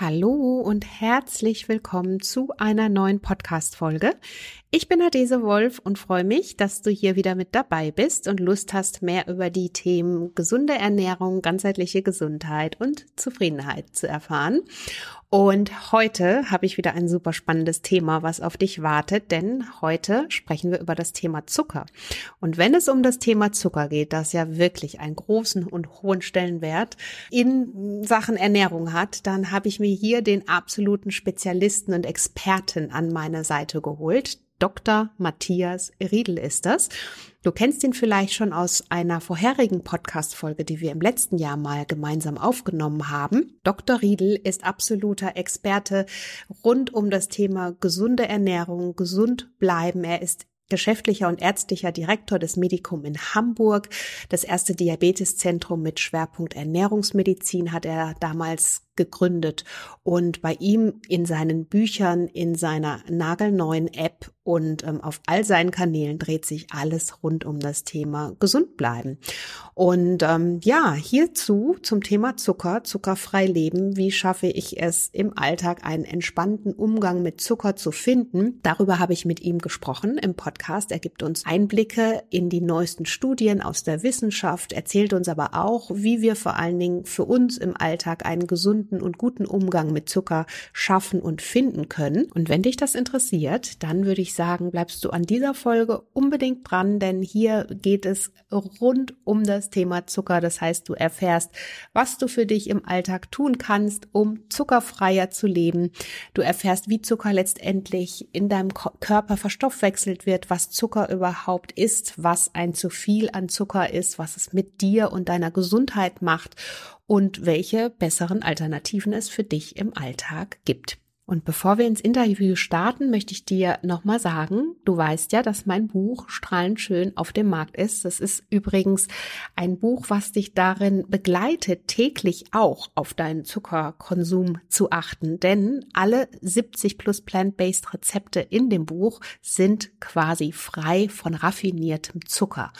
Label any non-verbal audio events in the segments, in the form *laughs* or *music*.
Hallo und herzlich willkommen zu einer neuen Podcast-Folge. Ich bin Adese Wolf und freue mich, dass du hier wieder mit dabei bist und Lust hast, mehr über die Themen gesunde Ernährung, ganzheitliche Gesundheit und Zufriedenheit zu erfahren. Und heute habe ich wieder ein super spannendes Thema, was auf dich wartet, denn heute sprechen wir über das Thema Zucker. Und wenn es um das Thema Zucker geht, das ja wirklich einen großen und hohen Stellenwert in Sachen Ernährung hat, dann habe ich mir hier den absoluten Spezialisten und Experten an meine Seite geholt. Dr. Matthias Riedel ist das. Du kennst ihn vielleicht schon aus einer vorherigen Podcast-Folge, die wir im letzten Jahr mal gemeinsam aufgenommen haben. Dr. Riedel ist absoluter Experte rund um das Thema gesunde Ernährung, gesund bleiben. Er ist geschäftlicher und ärztlicher Direktor des Medikum in Hamburg. Das erste Diabeteszentrum mit Schwerpunkt Ernährungsmedizin hat er damals gegründet und bei ihm in seinen Büchern, in seiner nagelneuen App und ähm, auf all seinen Kanälen dreht sich alles rund um das Thema gesund bleiben. Und ähm, ja, hierzu zum Thema Zucker, zuckerfrei leben. Wie schaffe ich es im Alltag einen entspannten Umgang mit Zucker zu finden? Darüber habe ich mit ihm gesprochen im Podcast. Er gibt uns Einblicke in die neuesten Studien aus der Wissenschaft, erzählt uns aber auch, wie wir vor allen Dingen für uns im Alltag einen gesunden und guten Umgang mit Zucker schaffen und finden können. Und wenn dich das interessiert, dann würde ich sagen, bleibst du an dieser Folge unbedingt dran, denn hier geht es rund um das Thema Zucker. Das heißt, du erfährst, was du für dich im Alltag tun kannst, um zuckerfreier zu leben. Du erfährst, wie Zucker letztendlich in deinem Körper verstoffwechselt wird, was Zucker überhaupt ist, was ein zu viel an Zucker ist, was es mit dir und deiner Gesundheit macht und welche besseren Alternativen es für dich im Alltag gibt. Und bevor wir ins Interview starten, möchte ich dir nochmal sagen, du weißt ja, dass mein Buch Strahlend schön auf dem Markt ist. Das ist übrigens ein Buch, was dich darin begleitet, täglich auch auf deinen Zuckerkonsum zu achten. Denn alle 70 plus plant-based Rezepte in dem Buch sind quasi frei von raffiniertem Zucker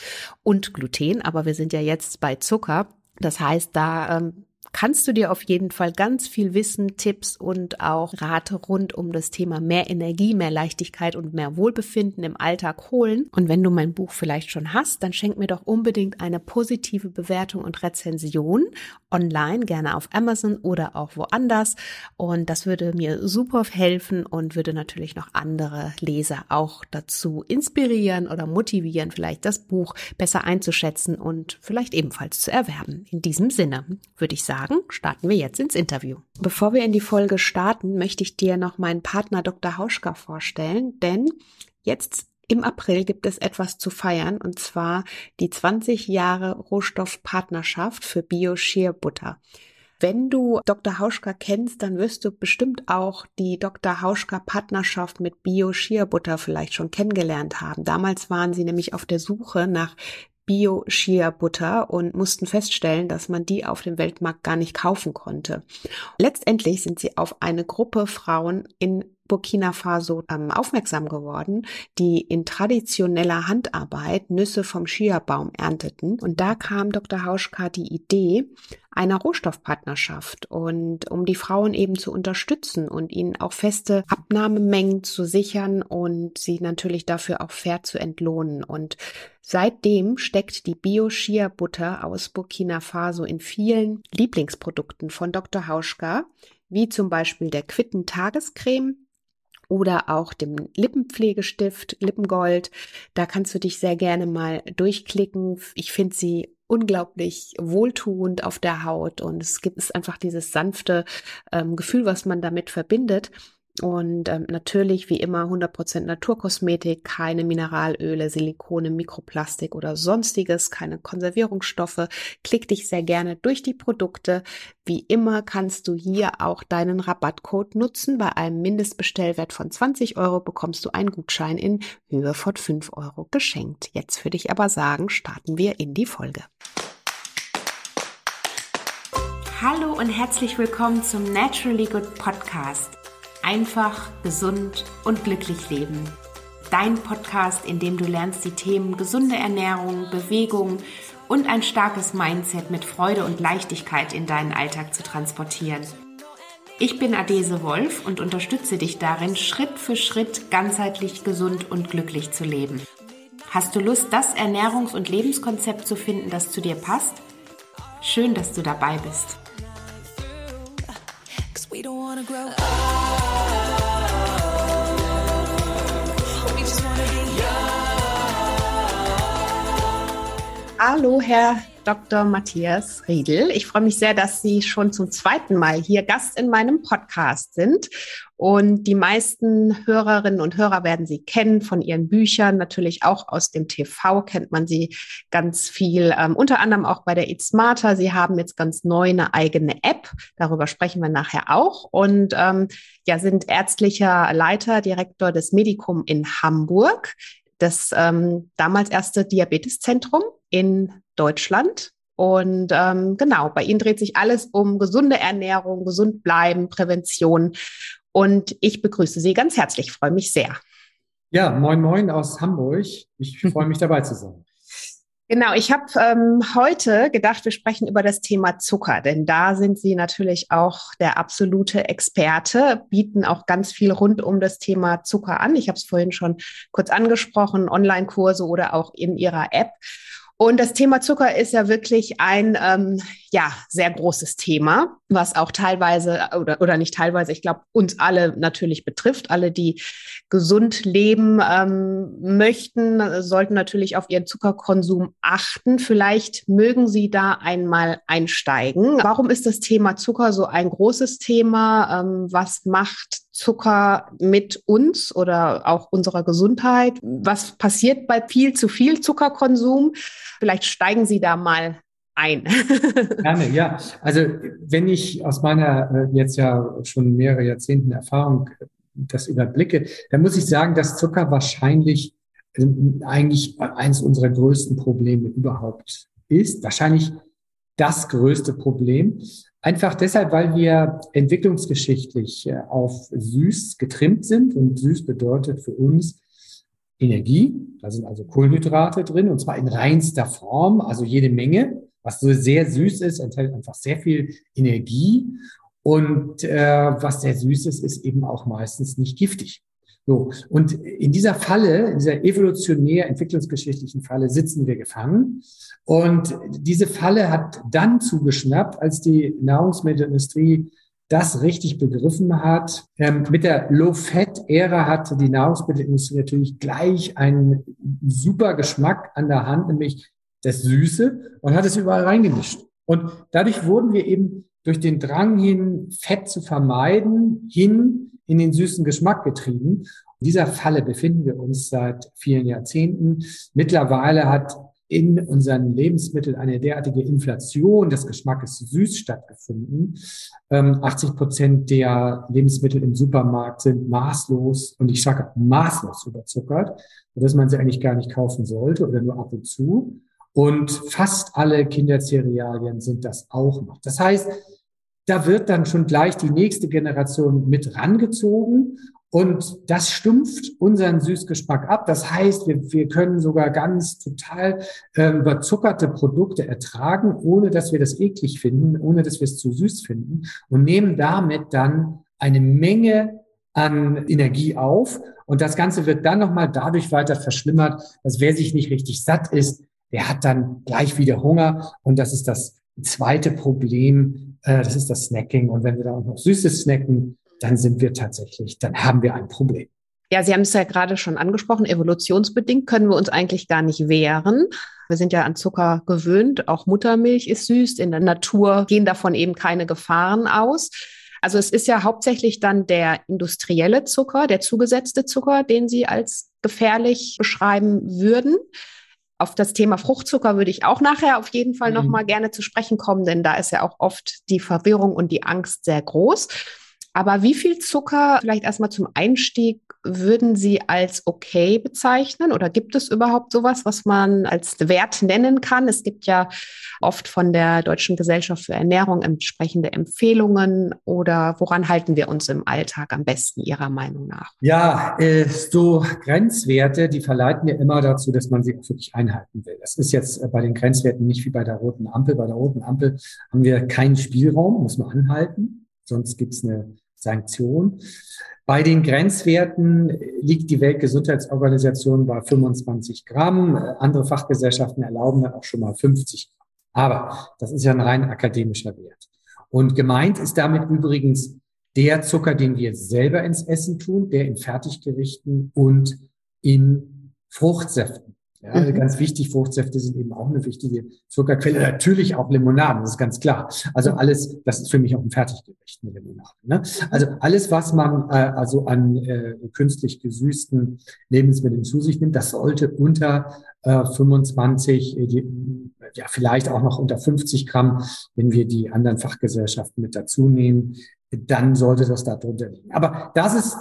und Gluten. Aber wir sind ja jetzt bei Zucker. Das heißt, da ähm, kannst du dir auf jeden Fall ganz viel Wissen, Tipps und auch Rate rund um das Thema mehr Energie, mehr Leichtigkeit und mehr Wohlbefinden im Alltag holen. Und wenn du mein Buch vielleicht schon hast, dann schenk mir doch unbedingt eine positive Bewertung und Rezension online, gerne auf Amazon oder auch woanders. Und das würde mir super helfen und würde natürlich noch andere Leser auch dazu inspirieren oder motivieren, vielleicht das Buch besser einzuschätzen und vielleicht ebenfalls zu erwerben. In diesem Sinne würde ich sagen, sagen, starten wir jetzt ins Interview. Bevor wir in die Folge starten, möchte ich dir noch meinen Partner Dr. Hauschka vorstellen, denn jetzt im April gibt es etwas zu feiern und zwar die 20 Jahre Rohstoffpartnerschaft für Bio-Shear-Butter. Wenn du Dr. Hauschka kennst, dann wirst du bestimmt auch die Dr. Hauschka Partnerschaft mit Bio Butter vielleicht schon kennengelernt haben. Damals waren sie nämlich auf der Suche nach Bio-Shea-Butter und mussten feststellen, dass man die auf dem Weltmarkt gar nicht kaufen konnte. Letztendlich sind sie auf eine Gruppe Frauen in Burkina Faso ähm, aufmerksam geworden, die in traditioneller Handarbeit Nüsse vom Chia-Baum ernteten. Und da kam Dr. Hauschka die Idee einer Rohstoffpartnerschaft und um die Frauen eben zu unterstützen und ihnen auch feste Abnahmemengen zu sichern und sie natürlich dafür auch fair zu entlohnen. Und seitdem steckt die Bio-Shea-Butter aus Burkina Faso in vielen Lieblingsprodukten von Dr. Hauschka, wie zum Beispiel der Quitten Tagescreme, oder auch dem Lippenpflegestift Lippengold. Da kannst du dich sehr gerne mal durchklicken. Ich finde sie unglaublich wohltuend auf der Haut und es gibt es einfach dieses sanfte ähm, Gefühl, was man damit verbindet. Und ähm, natürlich wie immer 100% Naturkosmetik, keine Mineralöle, Silikone, Mikroplastik oder sonstiges, keine Konservierungsstoffe. Klick dich sehr gerne durch die Produkte. Wie immer kannst du hier auch deinen Rabattcode nutzen. Bei einem Mindestbestellwert von 20 Euro bekommst du einen Gutschein in Höhe von 5 Euro geschenkt. Jetzt würde ich aber sagen, starten wir in die Folge. Hallo und herzlich willkommen zum Naturally Good Podcast einfach, gesund und glücklich leben. Dein Podcast, in dem du lernst, die Themen gesunde Ernährung, Bewegung und ein starkes Mindset mit Freude und Leichtigkeit in deinen Alltag zu transportieren. Ich bin Adese Wolf und unterstütze dich darin, Schritt für Schritt ganzheitlich gesund und glücklich zu leben. Hast du Lust, das Ernährungs- und Lebenskonzept zu finden, das zu dir passt? Schön, dass du dabei bist. Hallo, Herr Dr. Matthias Riedel. Ich freue mich sehr, dass Sie schon zum zweiten Mal hier Gast in meinem Podcast sind. Und die meisten Hörerinnen und Hörer werden Sie kennen von Ihren Büchern, natürlich auch aus dem TV kennt man Sie ganz viel, ähm, unter anderem auch bei der Eat Smarter. Sie haben jetzt ganz neu eine eigene App, darüber sprechen wir nachher auch. Und ähm, ja, sind ärztlicher Leiter, Direktor des Medikum in Hamburg das ähm, damals erste Diabeteszentrum in Deutschland. Und ähm, genau, bei Ihnen dreht sich alles um gesunde Ernährung, gesund bleiben, Prävention. Und ich begrüße Sie ganz herzlich, freue mich sehr. Ja, moin moin aus Hamburg. Ich *laughs* freue mich dabei zu sein. Genau, ich habe ähm, heute gedacht, wir sprechen über das Thema Zucker, denn da sind Sie natürlich auch der absolute Experte, bieten auch ganz viel rund um das Thema Zucker an. Ich habe es vorhin schon kurz angesprochen, Online-Kurse oder auch in Ihrer App. Und das Thema Zucker ist ja wirklich ein ähm, ja sehr großes Thema, was auch teilweise oder oder nicht teilweise, ich glaube uns alle natürlich betrifft. Alle, die gesund leben ähm, möchten, sollten natürlich auf ihren Zuckerkonsum achten. Vielleicht mögen Sie da einmal einsteigen. Warum ist das Thema Zucker so ein großes Thema? Ähm, was macht Zucker mit uns oder auch unserer Gesundheit? Was passiert bei viel zu viel Zuckerkonsum? Vielleicht steigen Sie da mal ein. *laughs* Gerne, ja. Also wenn ich aus meiner äh, jetzt ja schon mehrere Jahrzehnten Erfahrung äh, das überblicke, dann muss ich sagen, dass Zucker wahrscheinlich ähm, eigentlich eines unserer größten Probleme überhaupt ist. Wahrscheinlich das größte Problem. Einfach deshalb, weil wir entwicklungsgeschichtlich äh, auf süß getrimmt sind und süß bedeutet für uns Energie. Da sind also Kohlenhydrate drin und zwar in reinster Form, also jede Menge. Was so sehr süß ist, enthält einfach sehr viel Energie und äh, was sehr süß ist, ist eben auch meistens nicht giftig. So. Und in dieser Falle, in dieser evolutionär entwicklungsgeschichtlichen Falle sitzen wir gefangen. Und diese Falle hat dann zugeschnappt, als die Nahrungsmittelindustrie das richtig begriffen hat. Ähm, mit der Low-Fat-Ära hatte die Nahrungsmittelindustrie natürlich gleich einen super Geschmack an der Hand, nämlich das Süße und hat es überall reingemischt. Und dadurch wurden wir eben durch den Drang hin, Fett zu vermeiden, hin in den süßen Geschmack getrieben. In dieser Falle befinden wir uns seit vielen Jahrzehnten. Mittlerweile hat in unseren Lebensmitteln eine derartige Inflation des Geschmackes süß stattgefunden. 80 ähm, Prozent der Lebensmittel im Supermarkt sind maßlos und ich sage maßlos überzuckert, dass man sie eigentlich gar nicht kaufen sollte oder nur ab und zu. Und fast alle Kindercerealien sind das auch noch. Das heißt, da wird dann schon gleich die nächste Generation mit rangezogen und das stumpft unseren Süßgeschmack ab. Das heißt, wir, wir können sogar ganz total äh, überzuckerte Produkte ertragen, ohne dass wir das eklig finden, ohne dass wir es zu süß finden und nehmen damit dann eine Menge an Energie auf. Und das Ganze wird dann nochmal dadurch weiter verschlimmert, dass wer sich nicht richtig satt ist, der hat dann gleich wieder Hunger. Und das ist das zweite Problem, äh, das ist das Snacking. Und wenn wir da auch noch Süßes snacken, dann sind wir tatsächlich, dann haben wir ein Problem. Ja, Sie haben es ja gerade schon angesprochen, evolutionsbedingt können wir uns eigentlich gar nicht wehren. Wir sind ja an Zucker gewöhnt, auch Muttermilch ist süß, in der Natur gehen davon eben keine Gefahren aus. Also es ist ja hauptsächlich dann der industrielle Zucker, der zugesetzte Zucker, den Sie als gefährlich beschreiben würden. Auf das Thema Fruchtzucker würde ich auch nachher auf jeden Fall mhm. noch mal gerne zu sprechen kommen, denn da ist ja auch oft die Verwirrung und die Angst sehr groß. Aber wie viel Zucker, vielleicht erstmal zum Einstieg, würden Sie als okay bezeichnen? Oder gibt es überhaupt sowas, was man als Wert nennen kann? Es gibt ja oft von der Deutschen Gesellschaft für Ernährung entsprechende Empfehlungen. Oder woran halten wir uns im Alltag am besten Ihrer Meinung nach? Ja, äh, so Grenzwerte, die verleiten ja immer dazu, dass man sie auch wirklich einhalten will. Das ist jetzt äh, bei den Grenzwerten nicht wie bei der roten Ampel. Bei der roten Ampel haben wir keinen Spielraum, muss man anhalten. sonst gibt es eine Sanktion. Bei den Grenzwerten liegt die Weltgesundheitsorganisation bei 25 Gramm. Andere Fachgesellschaften erlauben dann auch schon mal 50 Gramm. Aber das ist ja ein rein akademischer Wert. Und gemeint ist damit übrigens der Zucker, den wir selber ins Essen tun, der in Fertiggerichten und in Fruchtsäften. Ja, also ganz wichtig, Fruchtsäfte sind eben auch eine wichtige Zuckerquelle. Natürlich auch Limonaden, das ist ganz klar. Also alles, das ist für mich auch ein Fertiggericht, eine Limonade. Ne? Also alles, was man äh, also an äh, künstlich gesüßten Lebensmitteln zu sich nimmt, das sollte unter äh, 25, äh, die, ja vielleicht auch noch unter 50 Gramm, wenn wir die anderen Fachgesellschaften mit dazu nehmen, dann sollte das da drunter liegen. Aber das ist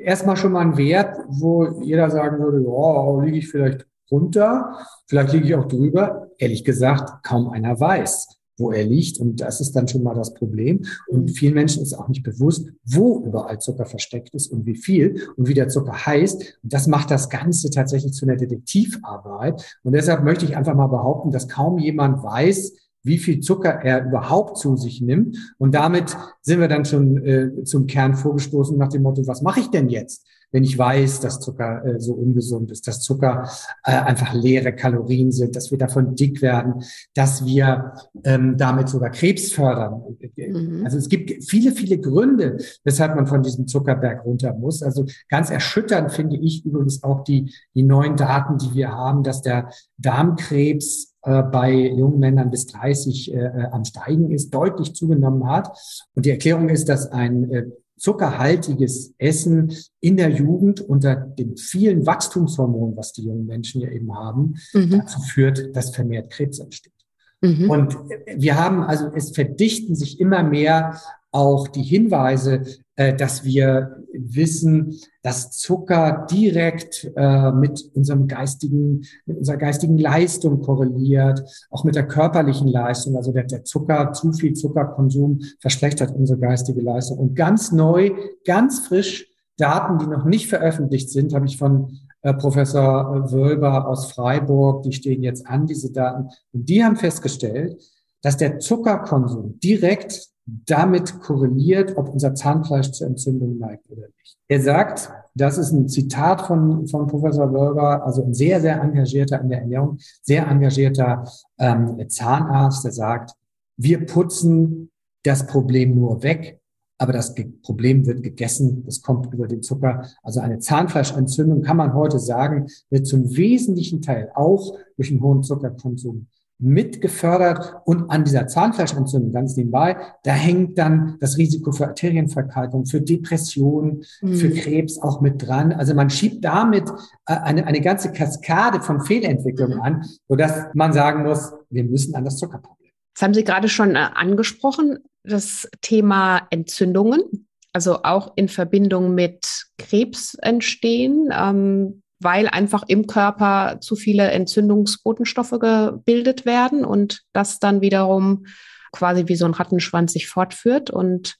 erstmal schon mal ein Wert, wo jeder sagen würde, ja, liege ich vielleicht runter, vielleicht liege ich auch drüber. Ehrlich gesagt, kaum einer weiß, wo er liegt. Und das ist dann schon mal das Problem. Und vielen Menschen ist auch nicht bewusst, wo überall Zucker versteckt ist und wie viel und wie der Zucker heißt. Und das macht das Ganze tatsächlich zu einer Detektivarbeit. Und deshalb möchte ich einfach mal behaupten, dass kaum jemand weiß, wie viel Zucker er überhaupt zu sich nimmt. Und damit sind wir dann schon äh, zum Kern vorgestoßen nach dem Motto, was mache ich denn jetzt? Wenn ich weiß, dass Zucker äh, so ungesund ist, dass Zucker äh, einfach leere Kalorien sind, dass wir davon dick werden, dass wir ähm, damit sogar Krebs fördern. Mhm. Also es gibt viele, viele Gründe, weshalb man von diesem Zuckerberg runter muss. Also ganz erschütternd finde ich übrigens auch die, die neuen Daten, die wir haben, dass der Darmkrebs äh, bei jungen Männern bis 30 äh, äh, am Steigen ist, deutlich zugenommen hat. Und die Erklärung ist, dass ein äh, zuckerhaltiges Essen in der Jugend unter den vielen Wachstumshormonen, was die jungen Menschen ja eben haben, mhm. dazu führt, dass vermehrt Krebs entsteht. Mhm. Und wir haben also, es verdichten sich immer mehr auch die Hinweise, äh, dass wir wissen, dass Zucker direkt äh, mit unserem geistigen, mit unserer geistigen Leistung korreliert, auch mit der körperlichen Leistung. Also der, der Zucker, zu viel Zuckerkonsum verschlechtert unsere geistige Leistung. Und ganz neu, ganz frisch, Daten, die noch nicht veröffentlicht sind, habe ich von äh, Professor Wölber aus Freiburg, die stehen jetzt an, diese Daten. Und die haben festgestellt, dass der Zuckerkonsum direkt damit korreliert, ob unser Zahnfleisch zur Entzündung neigt oder nicht. Er sagt, das ist ein Zitat von, von Professor Wölber, also ein sehr, sehr engagierter in der Ernährung, sehr engagierter ähm, Zahnarzt, der sagt, wir putzen das Problem nur weg, aber das Problem wird gegessen, das kommt über den Zucker. Also eine Zahnfleischentzündung kann man heute sagen, wird zum wesentlichen Teil auch durch einen hohen Zuckerkonsum mitgefördert und an dieser Zahnfleischentzündung ganz nebenbei, da hängt dann das Risiko für Arterienverkalkung, für Depression, mhm. für Krebs auch mit dran. Also man schiebt damit äh, eine, eine ganze Kaskade von Fehlentwicklungen an, sodass man sagen muss, wir müssen an das Zuckerproblem. Das haben Sie gerade schon äh, angesprochen, das Thema Entzündungen, also auch in Verbindung mit Krebs entstehen. Ähm, weil einfach im Körper zu viele Entzündungsbotenstoffe gebildet werden und das dann wiederum quasi wie so ein Rattenschwanz sich fortführt und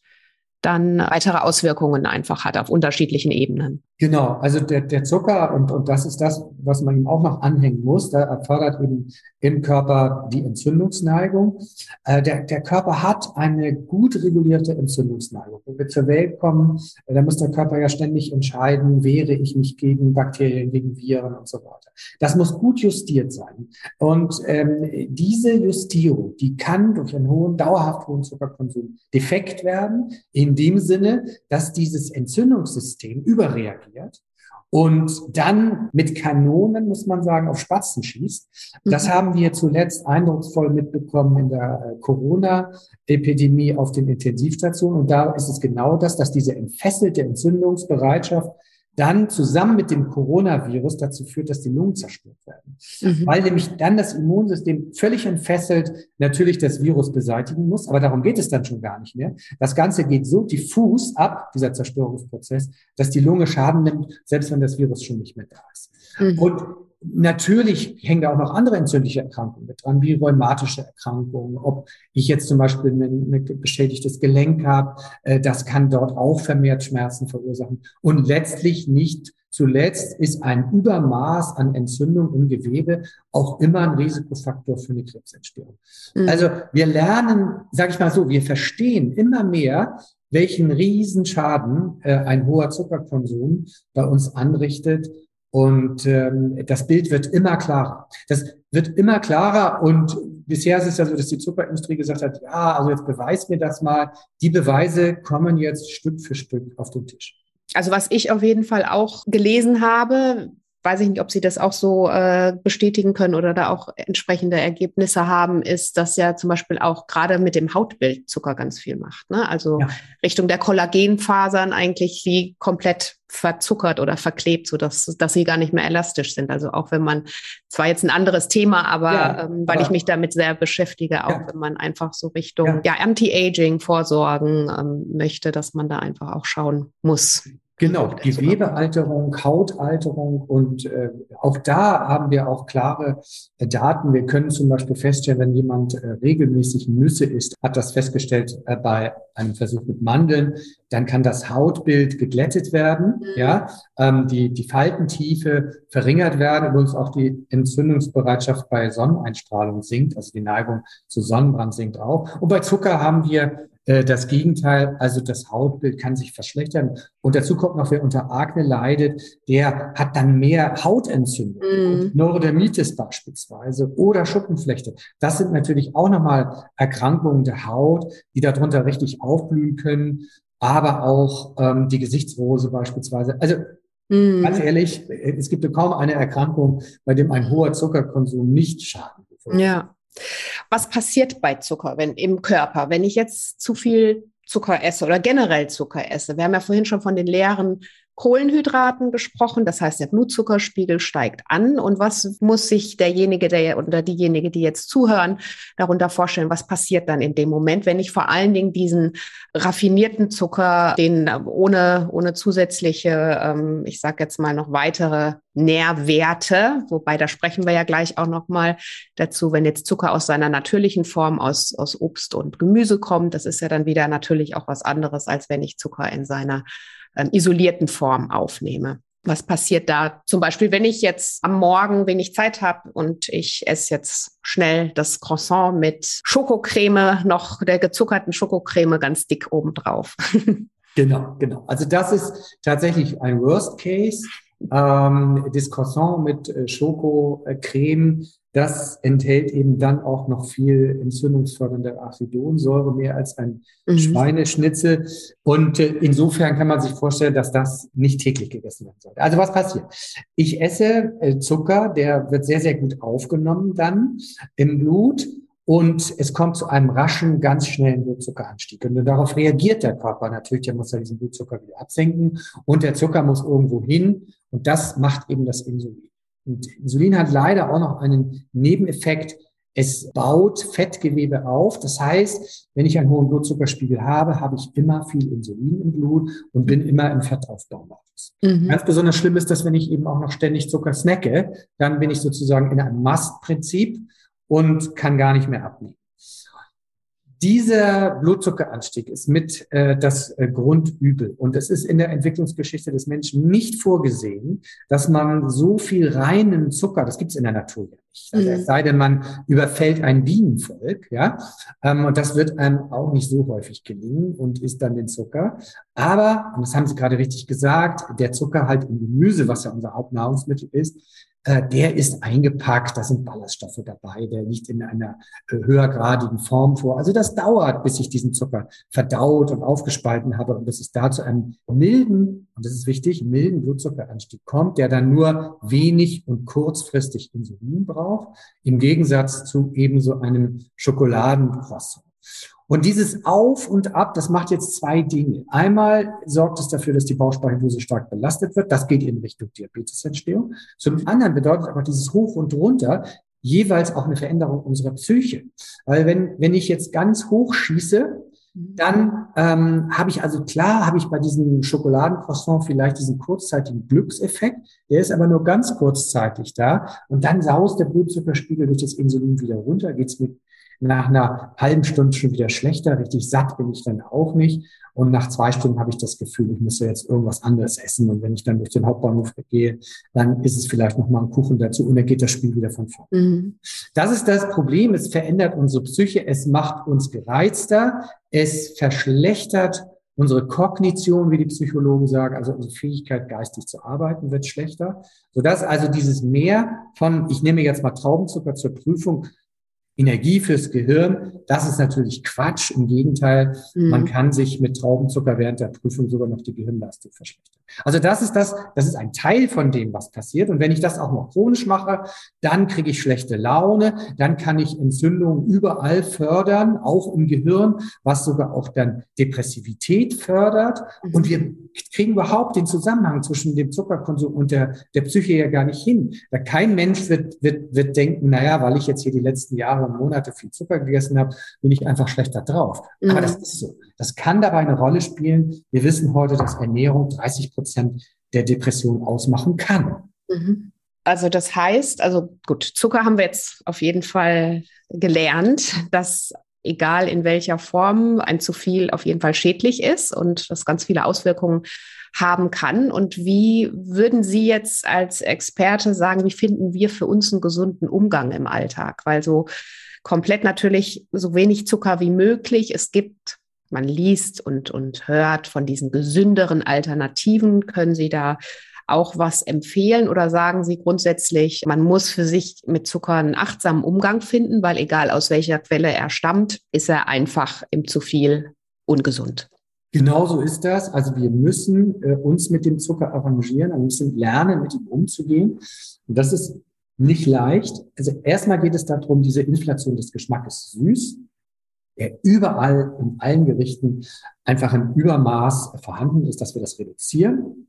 dann weitere Auswirkungen einfach hat auf unterschiedlichen Ebenen. Genau, also der, der Zucker, und, und das ist das, was man ihm auch noch anhängen muss, da erfordert eben im Körper die Entzündungsneigung. Äh, der, der Körper hat eine gut regulierte Entzündungsneigung. Wenn wir zur Welt kommen, äh, da muss der Körper ja ständig entscheiden, wehre ich mich gegen Bakterien, gegen Viren und so weiter. Das muss gut justiert sein. Und ähm, diese Justierung, die kann durch einen hohen, dauerhaft hohen Zuckerkonsum defekt werden, in dem Sinne, dass dieses Entzündungssystem überreagiert reagiert und dann mit Kanonen, muss man sagen, auf Spatzen schießt. Das mhm. haben wir zuletzt eindrucksvoll mitbekommen in der äh, Corona-Epidemie auf den Intensivstationen. Und da ist es genau das, dass diese entfesselte Entzündungsbereitschaft dann zusammen mit dem Coronavirus dazu führt, dass die Lungen zerstört werden. Mhm. Weil nämlich dann das Immunsystem völlig entfesselt natürlich das Virus beseitigen muss, aber darum geht es dann schon gar nicht mehr. Das Ganze geht so diffus ab, dieser Zerstörungsprozess, dass die Lunge Schaden nimmt, selbst wenn das Virus schon nicht mehr da ist. Mhm. Und Natürlich hängen da auch noch andere entzündliche Erkrankungen mit dran, wie rheumatische Erkrankungen. Ob ich jetzt zum Beispiel ein, beschädigtes Gelenk habe, äh, das kann dort auch vermehrt Schmerzen verursachen. Und letztlich nicht zuletzt ist ein Übermaß an Entzündung im Gewebe auch immer ein Risikofaktor für eine Krebsentstehung. Mhm. Also wir lernen, sage ich mal so, wir verstehen immer mehr, welchen Riesenschaden äh, ein hoher Zuckerkonsum bei uns anrichtet. Und ähm, das Bild wird immer klarer. Das wird immer klarer und bisher ist es ja so, dass die Zuckerindustrie gesagt hat, ja, also jetzt beweis mir das mal. Die Beweise kommen jetzt Stück für Stück auf den Tisch. Also was ich auf jeden Fall auch gelesen habe, weiß ich nicht, ob Sie das auch so äh, bestätigen können oder da auch entsprechende Ergebnisse haben, ist, dass ja zum Beispiel auch gerade mit dem Hautbild Zucker ganz viel macht. Ne? Also ja. Richtung der Kollagenfasern eigentlich wie komplett verzuckert oder verklebt, so dass, dass sie gar nicht mehr elastisch sind. Also auch wenn man, zwar jetzt ein anderes Thema, aber ja, ähm, weil aber, ich mich damit sehr beschäftige, auch ja. wenn man einfach so Richtung ja. Anti-Aging vorsorgen ähm, möchte, dass man da einfach auch schauen muss. Genau, Gewebealterung, Hautalterung und äh, auch da haben wir auch klare äh, Daten. Wir können zum Beispiel feststellen, wenn jemand äh, regelmäßig Nüsse isst, hat das festgestellt äh, bei einem Versuch mit Mandeln, dann kann das Hautbild geglättet werden, mhm. ja, ähm, die, die Faltentiefe verringert werden und uns auch die Entzündungsbereitschaft bei Sonneneinstrahlung sinkt, also die Neigung zu Sonnenbrand sinkt auch. Und bei Zucker haben wir das Gegenteil, also das Hautbild kann sich verschlechtern. Und dazu kommt noch, wer unter Akne leidet, der hat dann mehr Hautentzündung, mm. Neurodermitis beispielsweise oder Schuppenflechte. Das sind natürlich auch nochmal Erkrankungen der Haut, die darunter richtig aufblühen können, aber auch ähm, die Gesichtsrose beispielsweise. Also mm. ganz ehrlich, es gibt kaum eine Erkrankung, bei dem ein hoher Zuckerkonsum nicht schaden würde. Ja. Was passiert bei Zucker wenn, im Körper, wenn ich jetzt zu viel Zucker esse oder generell Zucker esse? Wir haben ja vorhin schon von den leeren Kohlenhydraten gesprochen. Das heißt, der Blutzuckerspiegel steigt an. Und was muss sich derjenige der, oder diejenige, die jetzt zuhören, darunter vorstellen? Was passiert dann in dem Moment, wenn ich vor allen Dingen diesen raffinierten Zucker, den ohne, ohne zusätzliche, ähm, ich sage jetzt mal noch weitere Nährwerte, wobei da sprechen wir ja gleich auch noch mal dazu, wenn jetzt Zucker aus seiner natürlichen Form aus, aus Obst und Gemüse kommt, das ist ja dann wieder natürlich auch was anderes, als wenn ich Zucker in seiner ähm, isolierten Form aufnehme. Was passiert da? Zum Beispiel, wenn ich jetzt am Morgen wenig Zeit habe und ich esse jetzt schnell das Croissant mit Schokocreme, noch der gezuckerten Schokocreme ganz dick obendrauf. *laughs* Genau, genau. Also das ist tatsächlich ein Worst Case. Ähm, das Croissant mit äh, Schokocreme das enthält eben dann auch noch viel entzündungsfördernde Arachidonsäure, mehr als ein mhm. Schweineschnitzel. Und äh, insofern kann man sich vorstellen, dass das nicht täglich gegessen werden sollte. Also was passiert? Ich esse äh, Zucker, der wird sehr, sehr gut aufgenommen dann im Blut. Und es kommt zu einem raschen, ganz schnellen Blutzuckeranstieg. Und darauf reagiert der Körper natürlich, der muss ja diesen Blutzucker wieder absenken und der Zucker muss irgendwo hin. Und das macht eben das Insulin. Und Insulin hat leider auch noch einen Nebeneffekt. Es baut Fettgewebe auf. Das heißt, wenn ich einen hohen Blutzuckerspiegel habe, habe ich immer viel Insulin im Blut und bin immer im Fettaufbaumodus. Mhm. Ganz besonders schlimm ist das, wenn ich eben auch noch ständig Zucker snacke. Dann bin ich sozusagen in einem Mastprinzip und kann gar nicht mehr abnehmen. Dieser Blutzuckeranstieg ist mit äh, das äh, Grundübel. Und es ist in der Entwicklungsgeschichte des Menschen nicht vorgesehen, dass man so viel reinen Zucker, das gibt es in der Natur ja nicht. Also, Es mhm. sei denn, man überfällt ein Bienenvolk, ja. Ähm, und das wird einem auch nicht so häufig gelingen und isst dann den Zucker. Aber, und das haben Sie gerade richtig gesagt, der Zucker halt im Gemüse, was ja unser Hauptnahrungsmittel ist, der ist eingepackt, da sind Ballaststoffe dabei, der liegt in einer äh, höhergradigen Form vor. Also das dauert, bis ich diesen Zucker verdaut und aufgespalten habe und bis es da zu einem milden, und das ist wichtig, milden Blutzuckeranstieg kommt, der dann nur wenig und kurzfristig Insulin braucht, im Gegensatz zu ebenso einem Schokoladencroissant. Und dieses Auf und Ab, das macht jetzt zwei Dinge. Einmal sorgt es dafür, dass die Bauchspeicheldrüse stark belastet wird. Das geht in Richtung Diabetesentstehung. Zum anderen bedeutet aber dieses Hoch und Runter jeweils auch eine Veränderung unserer Psyche. Weil wenn, wenn ich jetzt ganz hoch schieße, dann ähm, habe ich also klar, habe ich bei diesem Schokoladencroissant vielleicht diesen kurzzeitigen Glückseffekt, der ist aber nur ganz kurzzeitig da und dann saust der Blutzuckerspiegel durch das Insulin wieder runter, geht's mit nach einer halben Stunde schon wieder schlechter. Richtig satt bin ich dann auch nicht. Und nach zwei Stunden habe ich das Gefühl, ich müsste jetzt irgendwas anderes essen. Und wenn ich dann durch den Hauptbahnhof gehe, dann ist es vielleicht noch mal ein Kuchen dazu und dann geht das Spiel wieder von vorne. Mhm. Das ist das Problem. Es verändert unsere Psyche. Es macht uns gereizter. Es verschlechtert Unsere Kognition, wie die Psychologen sagen, also unsere Fähigkeit, geistig zu arbeiten, wird schlechter. Sodass also dieses Mehr von, ich nehme jetzt mal Traubenzucker zur Prüfung, Energie fürs Gehirn. Das ist natürlich Quatsch. Im Gegenteil, mhm. man kann sich mit Traubenzucker während der Prüfung sogar noch die Gehirnleistung verschlechtern. Also das ist das, das ist ein Teil von dem, was passiert. Und wenn ich das auch noch chronisch mache, dann kriege ich schlechte Laune, dann kann ich Entzündungen überall fördern, auch im Gehirn, was sogar auch dann Depressivität fördert. Mhm. Und wir kriegen überhaupt den Zusammenhang zwischen dem Zuckerkonsum und der, der Psyche ja gar nicht hin. Da kein Mensch wird, wird, wird denken, naja, weil ich jetzt hier die letzten Jahre und Monate viel Zucker gegessen habe, bin ich einfach schlechter drauf. Mhm. Aber das ist so. Das kann dabei eine Rolle spielen. Wir wissen heute, dass Ernährung 30 Prozent der Depression ausmachen kann. Mhm. Also das heißt, also gut, Zucker haben wir jetzt auf jeden Fall gelernt, dass egal in welcher Form ein zu viel auf jeden Fall schädlich ist und das ganz viele Auswirkungen haben kann. Und wie würden Sie jetzt als Experte sagen, wie finden wir für uns einen gesunden Umgang im Alltag? Weil so komplett natürlich so wenig Zucker wie möglich. Es gibt, man liest und, und hört von diesen gesünderen Alternativen. Können Sie da auch was empfehlen oder sagen Sie grundsätzlich, man muss für sich mit Zucker einen achtsamen Umgang finden, weil egal aus welcher Quelle er stammt, ist er einfach im zu viel ungesund? Genauso ist das. Also wir müssen äh, uns mit dem Zucker arrangieren, wir müssen lernen, mit ihm umzugehen. Und das ist nicht leicht. Also erstmal geht es darum, diese Inflation des Geschmackes süß, der überall in allen Gerichten einfach im Übermaß vorhanden ist, dass wir das reduzieren.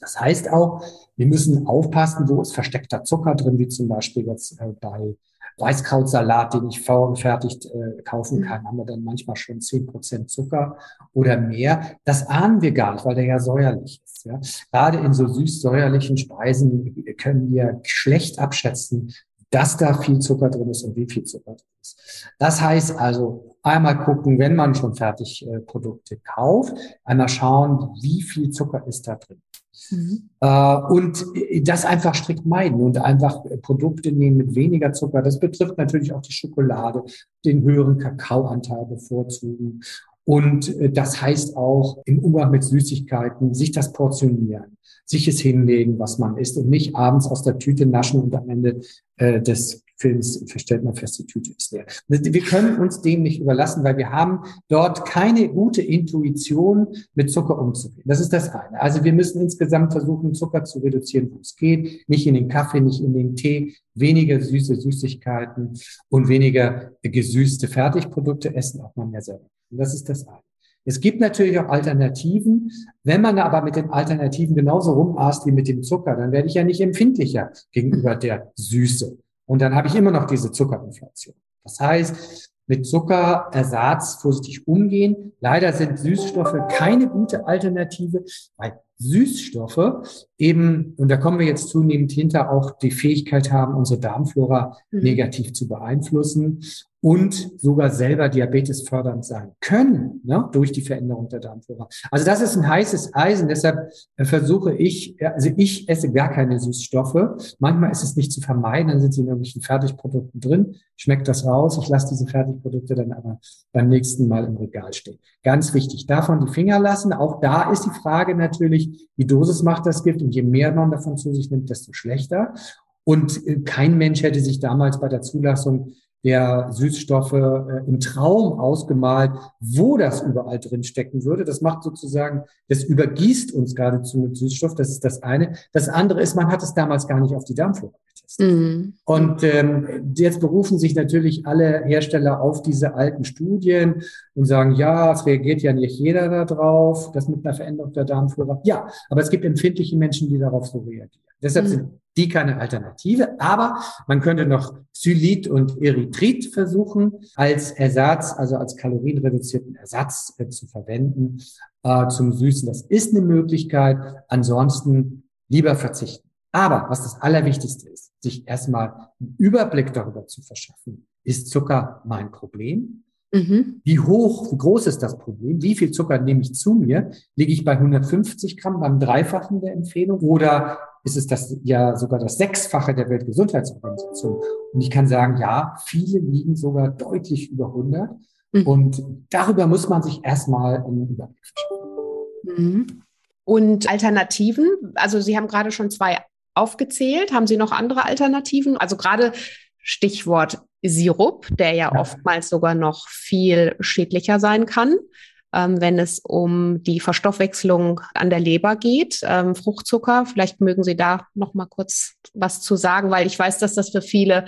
Das heißt auch, wir müssen aufpassen, wo ist versteckter Zucker drin, wie zum Beispiel jetzt äh, bei Weißkrautsalat, den ich vorgefertigt äh, kaufen mhm. kann, haben wir dann manchmal schon zehn Prozent Zucker oder mehr. Das ahnen wir gar nicht, weil der ja säuerlich ist. Ja? Gerade in so süß-säuerlichen Speisen können wir schlecht abschätzen, dass da viel Zucker drin ist und wie viel Zucker drin ist. Das heißt also, einmal gucken, wenn man schon Fertigprodukte kauft, einmal schauen, wie viel Zucker ist da drin. Mhm. Äh, und das einfach strikt meiden und einfach Produkte nehmen mit weniger Zucker. Das betrifft natürlich auch die Schokolade, den höheren Kakaoanteil bevorzugen. Und äh, das heißt auch im Umgang mit Süßigkeiten sich das portionieren, sich es hinlegen, was man isst und nicht abends aus der Tüte naschen und am Ende äh, des Films stellt man fest, die Tüte ist leer. Wir können uns dem nicht überlassen, weil wir haben dort keine gute Intuition, mit Zucker umzugehen. Das ist das eine. Also wir müssen insgesamt versuchen, Zucker zu reduzieren, wo es geht. Nicht in den Kaffee, nicht in den Tee, weniger süße Süßigkeiten und weniger gesüßte Fertigprodukte essen, auch mal mehr selber. Und das ist das eine. Es gibt natürlich auch Alternativen. Wenn man aber mit den Alternativen genauso rumasst wie mit dem Zucker, dann werde ich ja nicht empfindlicher gegenüber der Süße. Und dann habe ich immer noch diese Zuckerinflation. Das heißt, mit Zuckerersatz vorsichtig umgehen. Leider sind Süßstoffe keine gute Alternative, weil Süßstoffe eben, und da kommen wir jetzt zunehmend hinter, auch die Fähigkeit haben, unsere Darmflora mhm. negativ zu beeinflussen und sogar selber Diabetes fördernd sein können, ne, durch die Veränderung der Darmflora. Also das ist ein heißes Eisen, deshalb äh, versuche ich, also ich esse gar keine Süßstoffe. Manchmal ist es nicht zu vermeiden, dann sind sie in irgendwelchen Fertigprodukten drin, schmeckt das raus, ich lasse diese Fertigprodukte dann aber beim nächsten Mal im Regal stehen. Ganz wichtig, davon die Finger lassen. Auch da ist die Frage natürlich, die Dosis macht das Gift und je mehr man davon zu sich nimmt, desto schlechter. Und äh, kein Mensch hätte sich damals bei der Zulassung der Süßstoffe äh, im Traum ausgemalt, wo das überall drin stecken würde. Das macht sozusagen, das übergießt uns geradezu mit Süßstoff. Das ist das eine. Das andere ist, man hat es damals gar nicht auf die getestet. Mhm. Und ähm, jetzt berufen sich natürlich alle Hersteller auf diese alten Studien und sagen, ja, es reagiert ja nicht jeder darauf, das mit einer Veränderung der Darmflora. Ja, aber es gibt empfindliche Menschen, die darauf so reagieren. Deshalb mhm. sind die keine Alternative, aber man könnte noch Xylit und Erythrit versuchen als Ersatz, also als kalorienreduzierten Ersatz äh, zu verwenden äh, zum Süßen. Das ist eine Möglichkeit. Ansonsten lieber verzichten. Aber was das Allerwichtigste ist, sich erstmal einen Überblick darüber zu verschaffen. Ist Zucker mein Problem? Mhm. Wie hoch, wie groß ist das Problem? Wie viel Zucker nehme ich zu mir? Liege ich bei 150 Gramm beim Dreifachen der Empfehlung? Oder ist es das ja sogar das Sechsfache der Weltgesundheitsorganisation? Und ich kann sagen, ja, viele liegen sogar deutlich über 100. Mhm. Und darüber muss man sich erstmal einen Überblick verschaffen. Mhm. Und Alternativen, also Sie haben gerade schon zwei aufgezählt. Haben Sie noch andere Alternativen? Also gerade Stichwort Sirup, der ja, ja. oftmals sogar noch viel schädlicher sein kann, ähm, wenn es um die Verstoffwechslung an der Leber geht. Ähm, Fruchtzucker, vielleicht mögen Sie da noch mal kurz was zu sagen, weil ich weiß, dass das für viele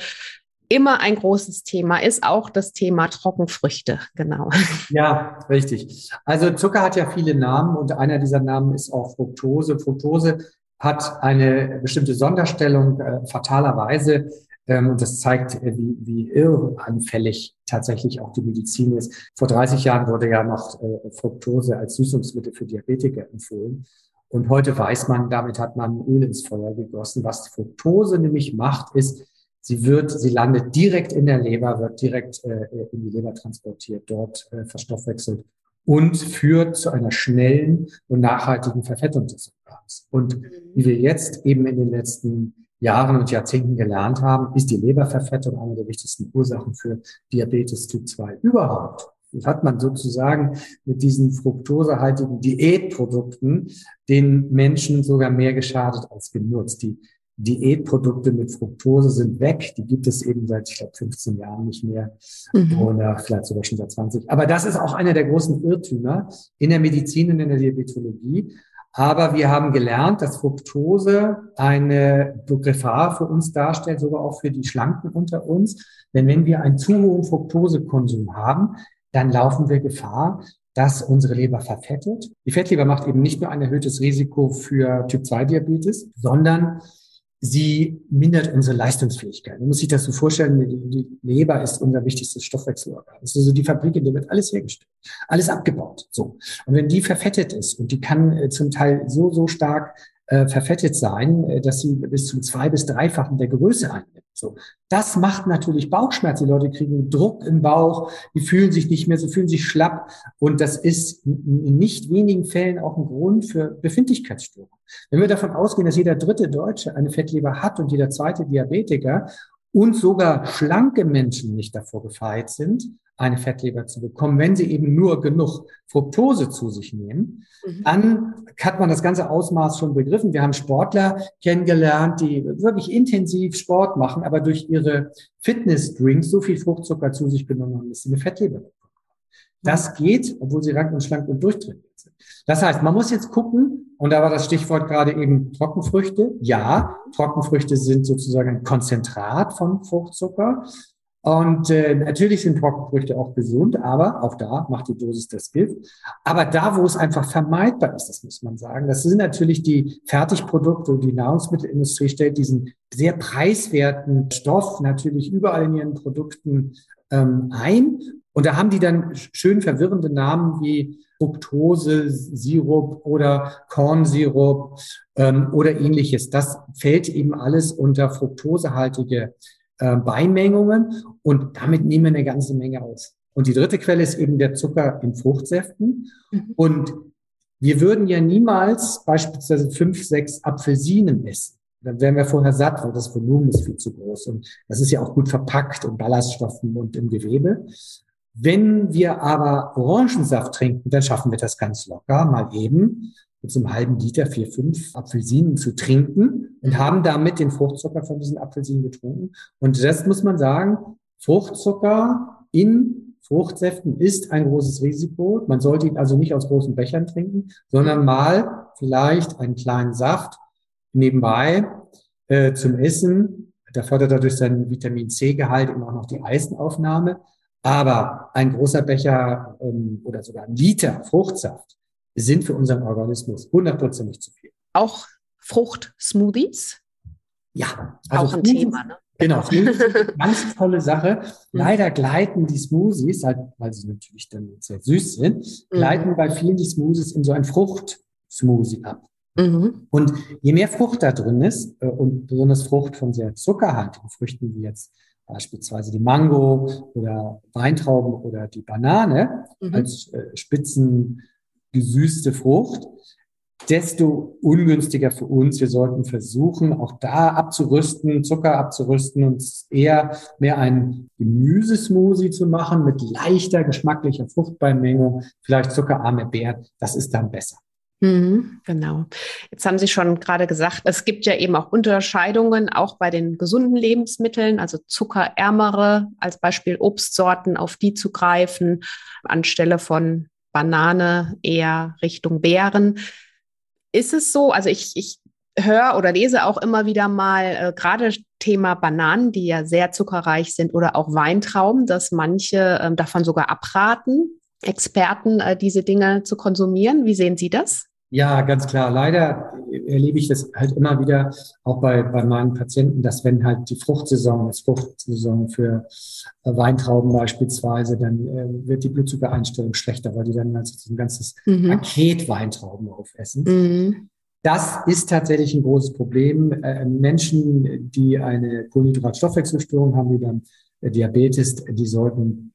immer ein großes Thema ist, auch das Thema Trockenfrüchte, genau. *laughs* Ja, richtig. Also Zucker hat ja viele Namen und einer dieser Namen ist auch Fructose. Fructose hat eine bestimmte Sonderstellung äh, fatalerweise ähm, und das zeigt, äh, wie, wie irranfällig tatsächlich auch die Medizin ist. Vor 30 Jahren wurde ja noch äh, Fructose als Süßungsmittel für Diabetiker empfohlen. Und heute weiß man, damit hat man Öl ins Feuer gegossen. Was Fructose nämlich macht, ist, sie wird, sie landet direkt in der Leber, wird direkt äh, in die Leber transportiert, dort äh, verstoffwechselt und führt zu einer schnellen und nachhaltigen Verfettung des Organs. Und mhm. wie wir jetzt eben in den letzten Jahren und Jahrzehnten gelernt haben, ist die Leberverfettung eine der wichtigsten Ursachen für Diabetes Typ 2 überhaupt. Das hat man sozusagen mit diesen fruktosehaltigen Diätprodukten den Menschen sogar mehr geschadet als genutzt. Die Diätprodukte mit Fructose sind weg. Die gibt es eben seit, ich glaube, 15 Jahren nicht mehr mhm. oder vielleicht sogar schon seit 20. Aber das ist auch einer der großen Irrtümer in der Medizin und in der Diabetologie. Aber wir haben gelernt, dass Fructose eine Gefahr für uns darstellt, sogar auch für die Schlanken unter uns. Denn wenn wir einen zu hohen Fructosekonsum haben, dann laufen wir Gefahr, dass unsere Leber verfettet. Die Fettleber macht eben nicht nur ein erhöhtes Risiko für Typ-2-Diabetes, sondern sie mindert unsere Leistungsfähigkeit. Man muss sich das so vorstellen, die Leber ist unser wichtigstes Stoffwechselorgan. Das ist also die Fabrik, in der wird alles hergestellt, alles abgebaut. So. Und wenn die verfettet ist und die kann äh, zum Teil so, so stark äh, verfettet sein, äh, dass sie bis zum zwei- bis dreifachen der Größe einnimmt. So. Das macht natürlich Bauchschmerzen. Die Leute kriegen Druck im Bauch, die fühlen sich nicht mehr, sie fühlen sich schlapp. Und das ist in nicht wenigen Fällen auch ein Grund für Befindlichkeitsstörungen. Wenn wir davon ausgehen, dass jeder dritte Deutsche eine Fettleber hat und jeder zweite Diabetiker und sogar schlanke Menschen nicht davor gefeit sind, eine Fettleber zu bekommen, wenn sie eben nur genug Fructose zu sich nehmen, mhm. dann hat man das ganze Ausmaß schon begriffen. Wir haben Sportler kennengelernt, die wirklich intensiv Sport machen, aber durch ihre Fitnessdrinks so viel Fruchtzucker zu sich genommen haben, dass sie eine Fettleber bekommen. Das geht, obwohl sie rank und schlank und durchtrainiert sind. Das heißt, man muss jetzt gucken, und da war das Stichwort gerade eben Trockenfrüchte. Ja, Trockenfrüchte sind sozusagen ein Konzentrat von Fruchtzucker. Und äh, natürlich sind Trockenfrüchte auch gesund, aber auch da macht die Dosis das Gift. Aber da, wo es einfach vermeidbar ist, das muss man sagen, das sind natürlich die Fertigprodukte und die Nahrungsmittelindustrie stellt diesen sehr preiswerten Stoff natürlich überall in ihren Produkten ähm, ein. Und da haben die dann schön verwirrende Namen wie Fructose, Sirup oder Kornsirup ähm, oder ähnliches. Das fällt eben alles unter fructosehaltige äh, Beimengungen und damit nehmen wir eine ganze Menge aus. Und die dritte Quelle ist eben der Zucker in Fruchtsäften. Mhm. Und wir würden ja niemals beispielsweise fünf, sechs Apfelsinen essen. Dann wären wir vorher satt, weil das Volumen ist viel zu groß. Und das ist ja auch gut verpackt in Ballaststoffen und im Gewebe. Wenn wir aber Orangensaft trinken, dann schaffen wir das ganz locker, mal eben mit so einem halben Liter, vier, fünf Apfelsinen zu trinken und haben damit den Fruchtzucker von diesen Apfelsinen getrunken. Und das muss man sagen, Fruchtzucker in Fruchtsäften ist ein großes Risiko. Man sollte ihn also nicht aus großen Bechern trinken, sondern mal vielleicht einen kleinen Saft nebenbei äh, zum Essen. Da fördert er durch seinen Vitamin C-Gehalt immer auch noch die Eisenaufnahme. Aber ein großer Becher ähm, oder sogar ein Liter Fruchtsaft sind für unseren Organismus hundertprozentig zu viel. Auch Fruchtsmoothies? Ja, also auch ein Smoothies, Thema. Ne? Genau, *laughs* ganz tolle Sache. Leider gleiten die Smoothies, halt, weil sie natürlich dann sehr süß sind, mhm. gleiten mhm. bei vielen die Smoothies in so ein Fruchtsmoothie ab. Mhm. Und je mehr Frucht da drin ist, äh, und besonders Frucht von sehr zuckerhaltigen Früchten, wie jetzt beispielsweise die Mango oder Weintrauben oder die Banane mhm. als äh, Spitzen gesüßte Frucht, desto ungünstiger für uns. Wir sollten versuchen, auch da abzurüsten, Zucker abzurüsten und eher mehr ein Gemüsesmoothie zu machen mit leichter geschmacklicher Fruchtbeimengung, vielleicht zuckerarme Beeren. Das ist dann besser. Mhm, genau. Jetzt haben Sie schon gerade gesagt, es gibt ja eben auch Unterscheidungen, auch bei den gesunden Lebensmitteln, also zuckerärmere, als Beispiel Obstsorten, auf die zu greifen, anstelle von Banane eher Richtung Beeren. Ist es so, also ich, ich höre oder lese auch immer wieder mal äh, gerade Thema Bananen, die ja sehr zuckerreich sind oder auch Weintrauben, dass manche äh, davon sogar abraten, Experten äh, diese Dinge zu konsumieren. Wie sehen Sie das? Ja, ganz klar. Leider erlebe ich das halt immer wieder, auch bei, bei meinen Patienten, dass wenn halt die Fruchtsaison, das Fruchtsaison für äh, Weintrauben beispielsweise, dann äh, wird die Blutzuckereinstellung schlechter, weil die dann so ein ganzes mhm. Paket Weintrauben aufessen. Mhm. Das ist tatsächlich ein großes Problem. Äh, Menschen, die eine Kohlenhydratstoffwechselstörung haben, die dann äh, Diabetes, die sollten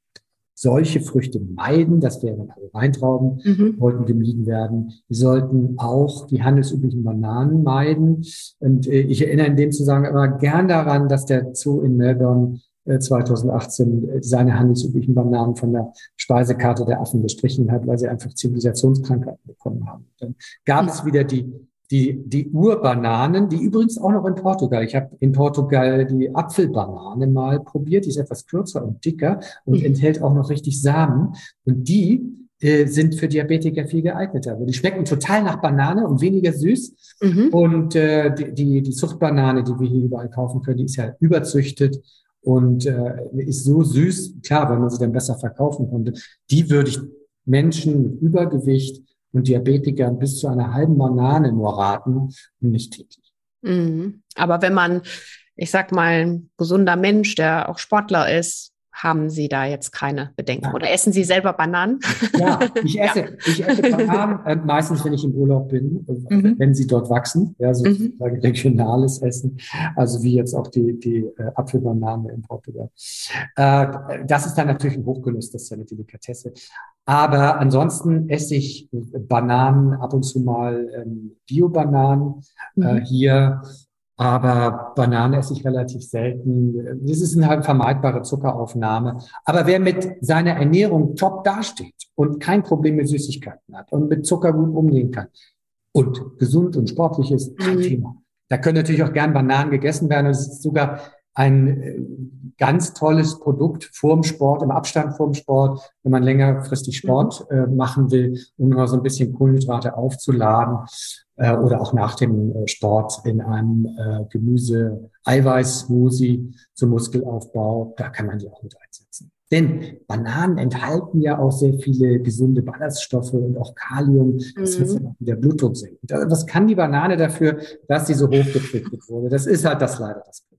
solche Früchte meiden. Das wären also Weintrauben, mhm. sollten gemieden werden. Wir sollten auch die handelsüblichen Bananen meiden. Und äh, ich erinnere in dem Zusammenhang immer gern daran, dass der Zoo in Melbourne 2018 äh, seine handelsüblichen Bananen von der Speisekarte der Affen gestrichen hat, weil sie einfach Zivilisationskrankheiten bekommen haben. Dann gab es wieder die die, die Urbananen, die übrigens auch noch in Portugal. Ich habe in Portugal die Apfelbanane mal probiert. Die ist etwas kürzer und dicker und mhm. enthält auch noch richtig Samen. Und die äh, sind für Diabetiker viel geeigneter. Also die schmecken total nach Banane und weniger süß. Mhm. Und äh, die, die, die Zuchtbanane, die wir hier überall kaufen können, die ist ja überzüchtet und äh, ist so süß. Klar, wenn man sie dann besser verkaufen konnte. Die würde ich Menschen mit Übergewicht und Diabetikern bis zu einer halben Banane nur raten und nicht täglich. Mhm. Aber wenn man, ich sag mal, ein gesunder Mensch, der auch Sportler ist, haben Sie da jetzt keine Bedenken? Oder essen Sie selber Bananen? Ja, *laughs* ich esse, ja. ich esse Bananen, äh, meistens wenn ich im Urlaub bin, äh, mhm. wenn sie dort wachsen, ja, sozusagen mhm. regionales Essen, also wie jetzt auch die, die äh, Apfelbanane in Portugal. Äh, das ist dann natürlich ein Hochgenuss, das ist ja eine Delikatesse. Aber ansonsten esse ich Bananen, ab und zu mal ähm, Bio-Bananen. Äh, mhm. Äh, hier aber Banane esse ich relativ selten. Das ist eine vermeidbare Zuckeraufnahme. Aber wer mit seiner Ernährung top dasteht und kein Problem mit Süßigkeiten hat und mit Zucker gut umgehen kann und gesund und sportlich ist, kein mhm. Thema. Da können natürlich auch gern Bananen gegessen werden. es ist sogar ein äh, ganz tolles Produkt vorm Sport, im Abstand vorm Sport, wenn man längerfristig Sport mhm. äh, machen will, um mal so ein bisschen Kohlenhydrate aufzuladen äh, oder auch nach dem äh, Sport in einem äh, Gemüse-Eiweiß-Smoothie zum Muskelaufbau. Da kann man die auch mit einsetzen. Denn Bananen enthalten ja auch sehr viele gesunde Ballaststoffe und auch Kalium. Das mhm. dann auch wieder Blutdruck senken. Was kann die Banane dafür, dass sie so hochgezüchtet wurde? Das ist halt das leider das Problem.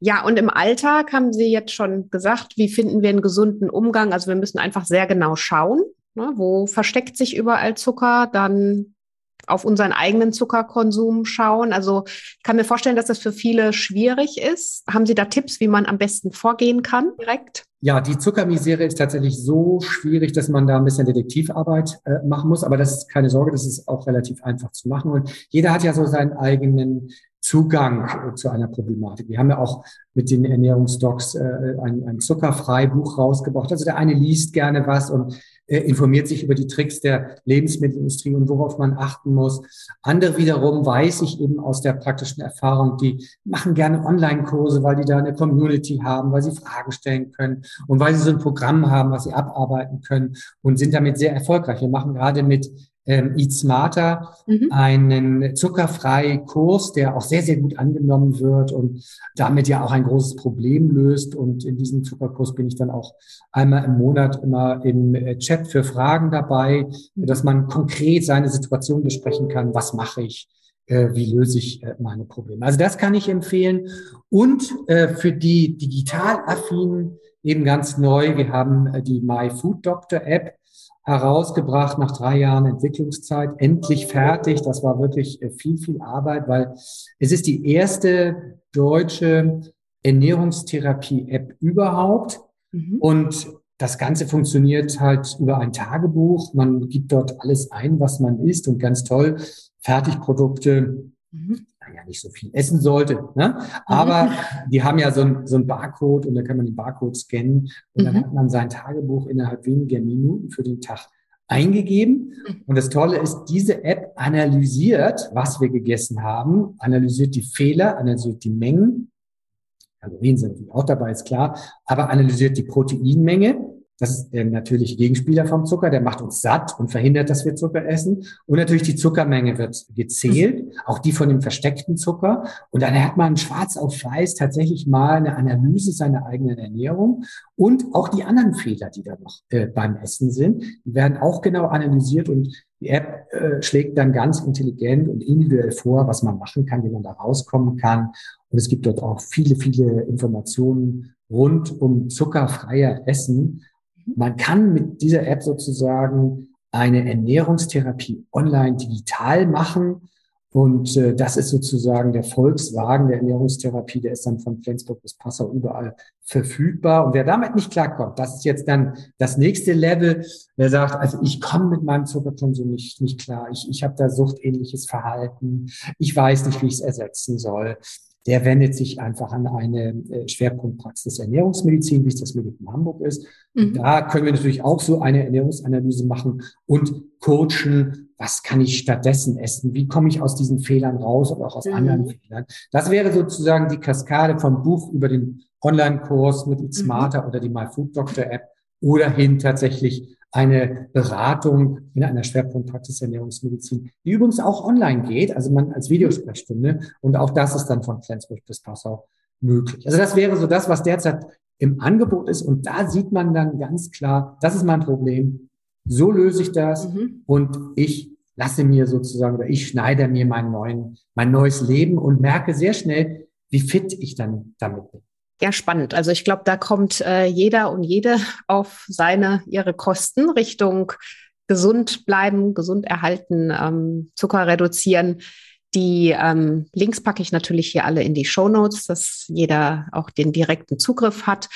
Ja, und im Alltag haben Sie jetzt schon gesagt, wie finden wir einen gesunden Umgang? Also wir müssen einfach sehr genau schauen, ne, wo versteckt sich überall Zucker, dann auf unseren eigenen Zuckerkonsum schauen. Also ich kann mir vorstellen, dass das für viele schwierig ist. Haben Sie da Tipps, wie man am besten vorgehen kann direkt? Ja, die Zuckermisere ist tatsächlich so schwierig, dass man da ein bisschen Detektivarbeit äh, machen muss. Aber das ist keine Sorge, das ist auch relativ einfach zu machen. Und jeder hat ja so seinen eigenen Zugang äh, zu einer Problematik. Wir haben ja auch mit den Ernährungsdocs äh, ein, ein Zuckerfreibuch rausgebracht. Also der eine liest gerne was und äh, informiert sich über die Tricks der Lebensmittelindustrie und worauf man achten muss. Andere wiederum weiß ich eben aus der praktischen Erfahrung, die machen gerne Online-Kurse, weil die da eine Community haben, weil sie Fragen stellen können und weil sie so ein Programm haben, was sie abarbeiten können und sind damit sehr erfolgreich. Wir machen gerade mit ähm, Eat Smarter, mhm. einen zuckerfrei Kurs, der auch sehr, sehr gut angenommen wird und damit ja auch ein großes Problem löst. Und in diesem Zuckerkurs bin ich dann auch einmal im Monat immer im äh, Chat für Fragen dabei, mhm. dass man konkret seine Situation besprechen kann. Was mache ich? Äh, wie löse ich äh, meine Probleme? Also das kann ich empfehlen. Und für die digital affinen eben ganz neu, wir haben die My Food Doctor App herausgebracht nach drei Jahren Entwicklungszeit, endlich fertig. Das war wirklich äh, viel, viel Arbeit, weil es ist die erste deutsche Ernährungstherapie-App überhaupt. Mhm. Und das Ganze funktioniert halt über ein Tagebuch. Man gibt dort alles ein, was man isst und ganz toll Fertigprodukte, mhm. Naja, nicht so viel essen sollte. Ne? Aber mhm. die haben ja so ein, so ein Barcode und dann kann man den Barcode scannen und dann mhm. hat man sein Tagebuch innerhalb weniger Minuten für den Tag eingegeben. Mhm. Und das Tolle ist, diese App analysiert, was wir gegessen haben, analysiert die Fehler, analysiert die Mengen. Kalorien sind natürlich auch dabei, ist klar, aber analysiert die Proteinmenge das ist der natürliche Gegenspieler vom Zucker, der macht uns satt und verhindert, dass wir Zucker essen. Und natürlich die Zuckermenge wird gezählt, auch die von dem versteckten Zucker. Und dann hat man schwarz auf weiß tatsächlich mal eine Analyse seiner eigenen Ernährung und auch die anderen Fehler, die da noch äh, beim Essen sind, die werden auch genau analysiert und die App äh, schlägt dann ganz intelligent und individuell vor, was man machen kann, wie man da rauskommen kann. Und es gibt dort auch viele, viele Informationen rund um zuckerfreier Essen man kann mit dieser App sozusagen eine Ernährungstherapie online digital machen. Und äh, das ist sozusagen der Volkswagen der Ernährungstherapie, der ist dann von Flensburg bis Passau überall verfügbar. Und wer damit nicht klarkommt, das ist jetzt dann das nächste Level, wer sagt, also ich komme mit meinem Zuckerkonsum nicht, nicht klar, ich, ich habe da suchtähnliches Verhalten, ich weiß nicht, wie ich es ersetzen soll der wendet sich einfach an eine äh, Schwerpunktpraxis Ernährungsmedizin, wie es das Medikum Hamburg ist. Mhm. Da können wir natürlich auch so eine Ernährungsanalyse machen und coachen, was kann ich stattdessen essen? Wie komme ich aus diesen Fehlern raus oder auch aus mhm. anderen Fehlern? Das wäre sozusagen die Kaskade vom Buch über den Online-Kurs mit Eat mhm. Smarter mhm. oder die My Food Doctor App oder hin tatsächlich eine Beratung in einer Schwerpunktpraxis Ernährungsmedizin, die übrigens auch online geht, also man als Videosprechstunde und auch das ist dann von Flensburg bis Passau möglich. Also das wäre so das, was derzeit im Angebot ist und da sieht man dann ganz klar, das ist mein Problem, so löse ich das mhm. und ich lasse mir sozusagen oder ich schneide mir mein, neuen, mein neues Leben und merke sehr schnell, wie fit ich dann damit bin. Ja, spannend. Also ich glaube, da kommt äh, jeder und jede *laughs* auf seine, ihre Kosten Richtung gesund bleiben, gesund erhalten, ähm, Zucker reduzieren. Die ähm, Links packe ich natürlich hier alle in die Show Notes, dass jeder auch den direkten Zugriff hat.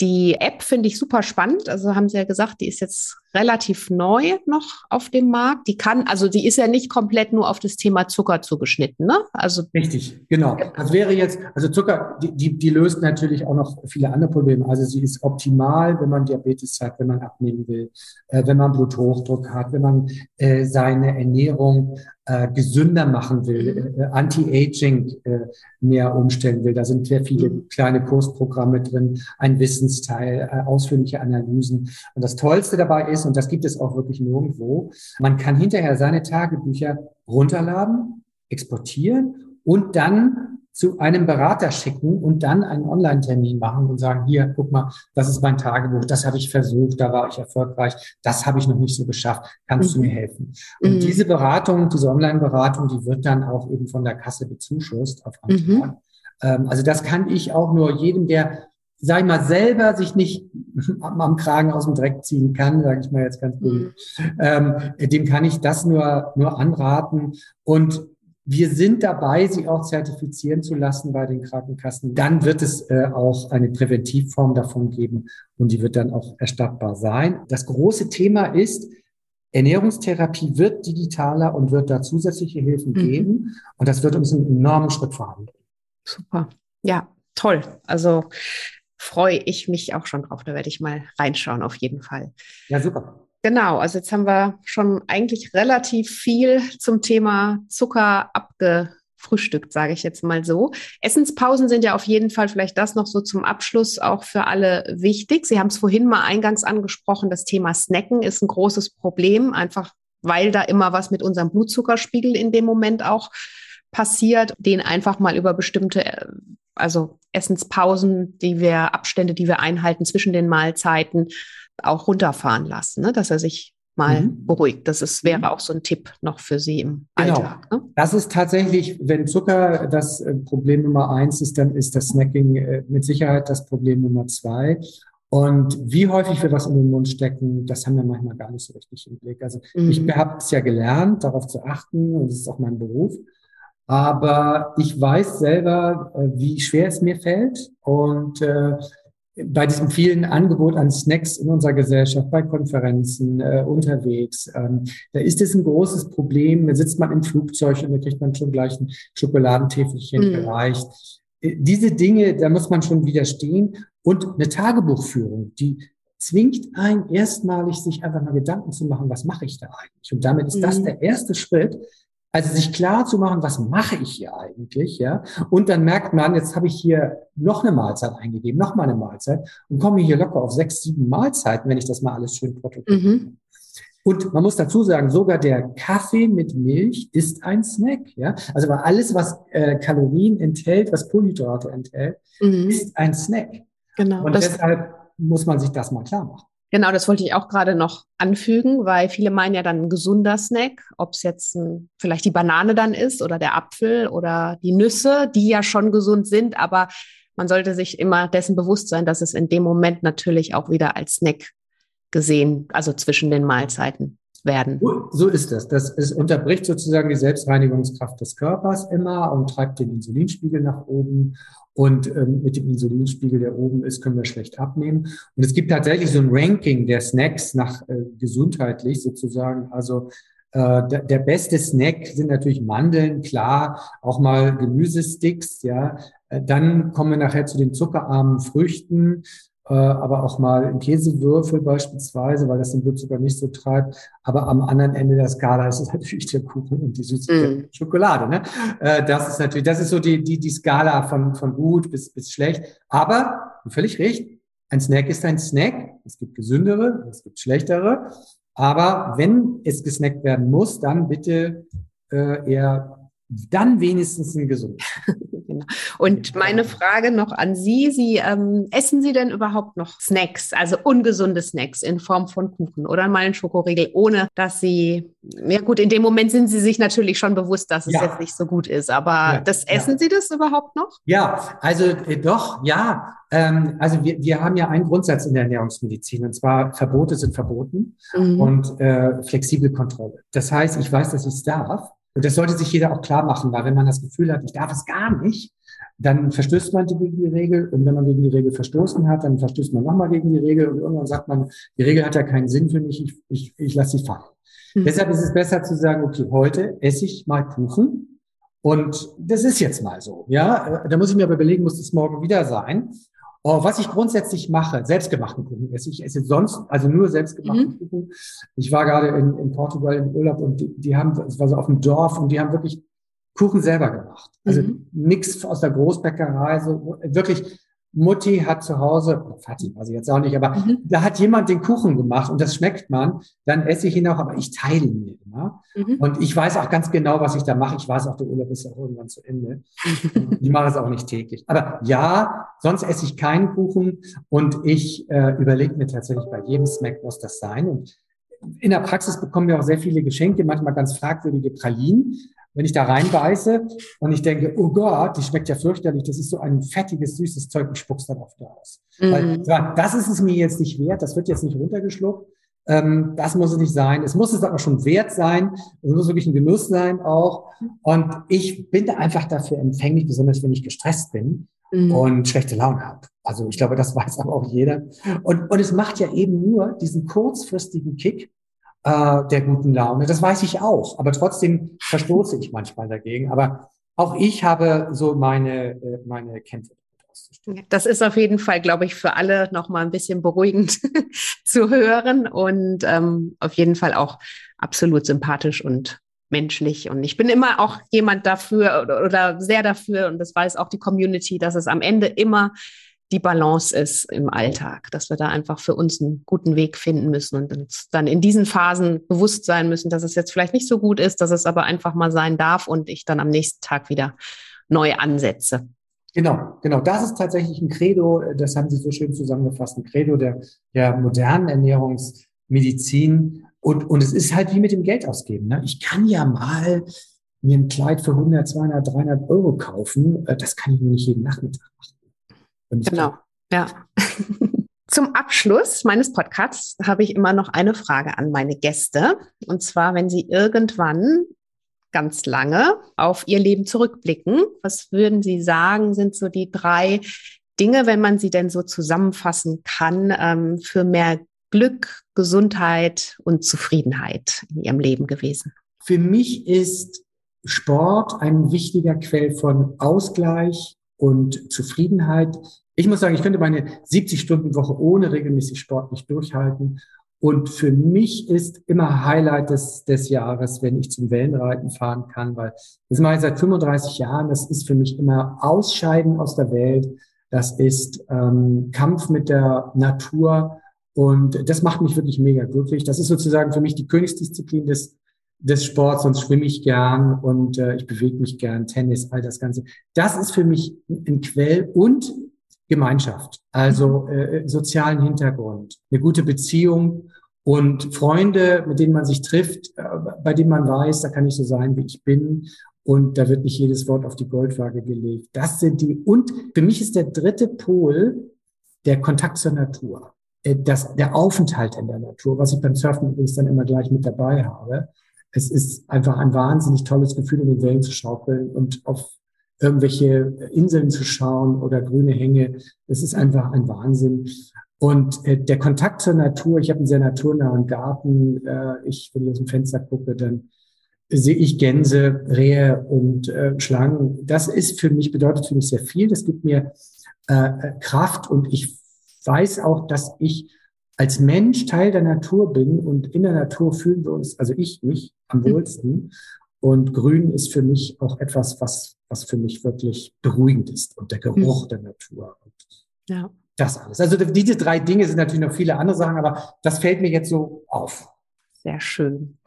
Die App finde ich super spannend. Also haben Sie ja gesagt, die ist jetzt relativ neu noch auf dem Markt. Die kann, also die ist ja nicht komplett nur auf das Thema Zucker zugeschnitten, ne? Also richtig, genau. Das wäre jetzt, also Zucker, die, die, die löst natürlich auch noch viele andere Probleme. Also sie ist optimal, wenn man Diabetes hat, wenn man abnehmen will, äh, wenn man Bluthochdruck hat, wenn man äh, seine Ernährung äh, gesünder machen will, mhm. äh, Anti-Aging äh, mehr umstellen will. Da sind sehr viele mhm. kleine Kursprogramme drin, ein Wissensteil, äh, ausführliche Analysen. Und das Tollste dabei ist, und das gibt es auch wirklich nirgendwo, man kann hinterher seine Tagebücher runterladen, exportieren und dann zu einem Berater schicken und dann einen Online-Termin machen und sagen, hier, guck mal, das ist mein Tagebuch, das habe ich versucht, da war ich erfolgreich, das habe ich noch nicht so geschafft, kannst mhm. du mir helfen? Und mhm. diese Beratung, diese Online-Beratung, die wird dann auch eben von der Kasse bezuschusst auf Antrag. Mhm. Ähm, also das kann ich auch nur jedem, der sag ich mal, selber sich nicht *laughs* am Kragen aus dem Dreck ziehen kann, sage ich mal jetzt ganz gut, mhm. ähm, dem kann ich das nur, nur anraten. Und wir sind dabei, sie auch zertifizieren zu lassen bei den Krankenkassen. Dann wird es äh, auch eine Präventivform davon geben und die wird dann auch erstattbar sein. Das große Thema ist, Ernährungstherapie wird digitaler und wird da zusätzliche Hilfen mhm. geben und das wird uns einen enormen Schritt voranbringen. Super. Ja, toll. Also freue ich mich auch schon drauf. Da werde ich mal reinschauen, auf jeden Fall. Ja, super. Genau, also jetzt haben wir schon eigentlich relativ viel zum Thema Zucker abgefrühstückt, sage ich jetzt mal so. Essenspausen sind ja auf jeden Fall vielleicht das noch so zum Abschluss auch für alle wichtig. Sie haben es vorhin mal eingangs angesprochen, das Thema Snacken ist ein großes Problem, einfach weil da immer was mit unserem Blutzuckerspiegel in dem Moment auch passiert, den einfach mal über bestimmte, äh, also Essenspausen, die wir, Abstände, die wir einhalten zwischen den Mahlzeiten, auch runterfahren lassen, ne? dass er sich mal mhm. beruhigt. Das ist, wäre mhm. auch so ein Tipp noch für Sie im genau. Alltag. Ne? Das ist tatsächlich, wenn Zucker das äh, Problem Nummer eins ist, dann ist das Snacking äh, mit Sicherheit das Problem Nummer zwei. Und wie häufig wir was in den Mund stecken, das haben wir manchmal gar nicht so richtig im Blick. Also mhm. ich habe es ja gelernt, darauf zu achten, und das ist auch mein Beruf. Aber ich weiß selber, äh, wie schwer es mir fällt. Und äh, bei diesem vielen Angebot an Snacks in unserer Gesellschaft, bei Konferenzen, äh, unterwegs, ähm, da ist es ein großes Problem. Da sitzt man im Flugzeug und da kriegt man schon gleich ein Schokoladentäfelchen mhm. gereicht. Diese Dinge, da muss man schon widerstehen. Und eine Tagebuchführung, die zwingt einen erstmalig, sich einfach mal Gedanken zu machen, was mache ich da eigentlich? Und damit ist mhm. das der erste Schritt, also sich klar zu machen, was mache ich hier eigentlich, ja? Und dann merkt man, jetzt habe ich hier noch eine Mahlzeit eingegeben, noch mal eine Mahlzeit und komme hier locker auf sechs, sieben Mahlzeiten, wenn ich das mal alles schön protokolliere. Mhm. Und man muss dazu sagen, sogar der Kaffee mit Milch ist ein Snack, ja? Also weil alles, was äh, Kalorien enthält, was Kohlenhydrate enthält, mhm. ist ein Snack. Genau. Und deshalb muss man sich das mal klar machen. Genau, das wollte ich auch gerade noch anfügen, weil viele meinen ja dann ein gesunder Snack, ob es jetzt ein, vielleicht die Banane dann ist oder der Apfel oder die Nüsse, die ja schon gesund sind, aber man sollte sich immer dessen bewusst sein, dass es in dem Moment natürlich auch wieder als Snack gesehen, also zwischen den Mahlzeiten werden. So ist es. Das ist, unterbricht sozusagen die Selbstreinigungskraft des Körpers immer und treibt den Insulinspiegel nach oben und ähm, mit dem Insulinspiegel, der oben ist, können wir schlecht abnehmen. Und es gibt tatsächlich so ein Ranking der Snacks nach äh, gesundheitlich sozusagen. Also äh, der, der beste Snack sind natürlich Mandeln, klar, auch mal Gemüsesticks, ja. Äh, dann kommen wir nachher zu den zuckerarmen Früchten aber auch mal ein Käsewürfel beispielsweise, weil das den Blutzucker nicht so treibt. Aber am anderen Ende der Skala ist es *laughs* natürlich der Kuchen und die süße mm. Schokolade. Ne? Äh, das ist natürlich, das ist so die, die, die Skala von, von gut bis, bis schlecht. Aber völlig recht, ein Snack ist ein Snack. Es gibt gesündere, es gibt schlechtere. Aber wenn es gesnackt werden muss, dann bitte äh, eher dann wenigstens ein gesund. *laughs* Und meine Frage noch an Sie, Sie ähm, essen Sie denn überhaupt noch Snacks, also ungesunde Snacks in Form von Kuchen oder mal einen Schokoriegel, ohne dass Sie, ja gut, in dem Moment sind Sie sich natürlich schon bewusst, dass es ja. jetzt nicht so gut ist, aber ja, das essen ja. Sie das überhaupt noch? Ja, also äh, doch, ja. Ähm, also wir, wir haben ja einen Grundsatz in der Ernährungsmedizin und zwar Verbote sind verboten mhm. und äh, flexible Kontrolle. Das heißt, ich weiß, dass ich es darf. Und das sollte sich jeder auch klar machen, weil wenn man das Gefühl hat, ich darf es gar nicht, dann verstößt man gegen die Regel. Und wenn man gegen die Regel verstoßen hat, dann verstößt man nochmal gegen die Regel. Und irgendwann sagt man, die Regel hat ja keinen Sinn für mich, ich, ich, ich lasse sie fallen. Mhm. Deshalb ist es besser zu sagen, okay, heute esse ich mal Kuchen. Und das ist jetzt mal so. Ja, da muss ich mir aber überlegen, muss es morgen wieder sein? Oh, was ich grundsätzlich mache, selbstgemachten Kuchen esse. Ich esse sonst, also nur selbstgemachten mhm. Kuchen. Ich war gerade in, in Portugal im Urlaub und die, die haben, es war so auf dem Dorf und die haben wirklich Kuchen selber gemacht. Also mhm. nichts aus der Großbäckerei, so wirklich Mutti hat zu Hause, Vati, weiß ich jetzt auch nicht, aber mhm. da hat jemand den Kuchen gemacht und das schmeckt man, dann esse ich ihn auch, aber ich teile ihn mir immer. Mhm. Und ich weiß auch ganz genau, was ich da mache. Ich weiß auch, der Urlaub ist ja irgendwann zu Ende. *laughs* ich mache es auch nicht täglich. Aber ja, sonst esse ich keinen Kuchen und ich äh, überlege mir tatsächlich bei jedem Snack, muss das sein. Und in der Praxis bekommen wir auch sehr viele Geschenke, manchmal ganz fragwürdige Pralinen wenn ich da reinbeiße und ich denke, oh Gott, die schmeckt ja fürchterlich, das ist so ein fettiges, süßes Zeug, ich spuck's dann oft aus. Mhm. Weil, das ist es mir jetzt nicht wert, das wird jetzt nicht runtergeschluckt. Ähm, das muss es nicht sein. Es muss es aber schon wert sein. Es muss wirklich ein Genuss sein auch. Und ich bin da einfach dafür empfänglich, besonders wenn ich gestresst bin mhm. und schlechte Laune habe. Also ich glaube, das *laughs* weiß aber auch jeder. Und, und es macht ja eben nur diesen kurzfristigen Kick, äh, der guten Laune. Das weiß ich auch, aber trotzdem verstoße ich manchmal dagegen. Aber auch ich habe so meine, äh, meine Kämpfe. Das ist auf jeden Fall, glaube ich, für alle noch mal ein bisschen beruhigend *laughs* zu hören und ähm, auf jeden Fall auch absolut sympathisch und menschlich. Und ich bin immer auch jemand dafür oder, oder sehr dafür, und das weiß auch die Community, dass es am Ende immer die Balance ist im Alltag, dass wir da einfach für uns einen guten Weg finden müssen und uns dann in diesen Phasen bewusst sein müssen, dass es jetzt vielleicht nicht so gut ist, dass es aber einfach mal sein darf und ich dann am nächsten Tag wieder neu ansetze. Genau, genau. Das ist tatsächlich ein Credo, das haben Sie so schön zusammengefasst, ein Credo der, der modernen Ernährungsmedizin. Und, und es ist halt wie mit dem Geld ausgeben. Ne? Ich kann ja mal mir ein Kleid für 100, 200, 300 Euro kaufen. Äh, das kann ich mir nicht jeden Nachmittag machen. Genau, ja. *laughs* Zum Abschluss meines Podcasts habe ich immer noch eine Frage an meine Gäste. Und zwar, wenn Sie irgendwann ganz lange auf Ihr Leben zurückblicken, was würden Sie sagen, sind so die drei Dinge, wenn man sie denn so zusammenfassen kann, ähm, für mehr Glück, Gesundheit und Zufriedenheit in Ihrem Leben gewesen? Für mich ist Sport ein wichtiger Quell von Ausgleich und Zufriedenheit. Ich muss sagen, ich könnte meine 70-Stunden-Woche ohne regelmäßig Sport nicht durchhalten. Und für mich ist immer Highlight des, des Jahres, wenn ich zum Wellenreiten fahren kann, weil das mache ich seit 35 Jahren. Das ist für mich immer Ausscheiden aus der Welt. Das ist ähm, Kampf mit der Natur. Und das macht mich wirklich mega glücklich. Das ist sozusagen für mich die Königsdisziplin des, des Sports. Sonst schwimme ich gern und äh, ich bewege mich gern, Tennis, all das Ganze. Das ist für mich ein Quell und Gemeinschaft, also äh, sozialen Hintergrund, eine gute Beziehung und Freunde, mit denen man sich trifft, äh, bei denen man weiß, da kann ich so sein, wie ich bin und da wird nicht jedes Wort auf die Goldwaage gelegt. Das sind die und für mich ist der dritte Pol der Kontakt zur Natur, äh, das, der Aufenthalt in der Natur, was ich beim Surfen übrigens dann immer gleich mit dabei habe. Es ist einfach ein wahnsinnig tolles Gefühl, in den Wellen zu schaukeln und auf irgendwelche Inseln zu schauen oder grüne Hänge. Das ist einfach ein Wahnsinn. Und äh, der Kontakt zur Natur, ich habe einen sehr naturnahen Garten. Äh, ich, wenn ich aus dem Fenster gucke, dann sehe ich Gänse, Rehe und äh, Schlangen. Das ist für mich, bedeutet für mich sehr viel. Das gibt mir äh, Kraft und ich weiß auch, dass ich als Mensch Teil der Natur bin und in der Natur fühlen wir uns, also ich mich am mhm. wohlsten. Und Grün ist für mich auch etwas, was, was für mich wirklich beruhigend ist und der Geruch mhm. der Natur. Und ja. Das alles. Also diese drei Dinge sind natürlich noch viele andere Sachen, aber das fällt mir jetzt so auf. Sehr schön.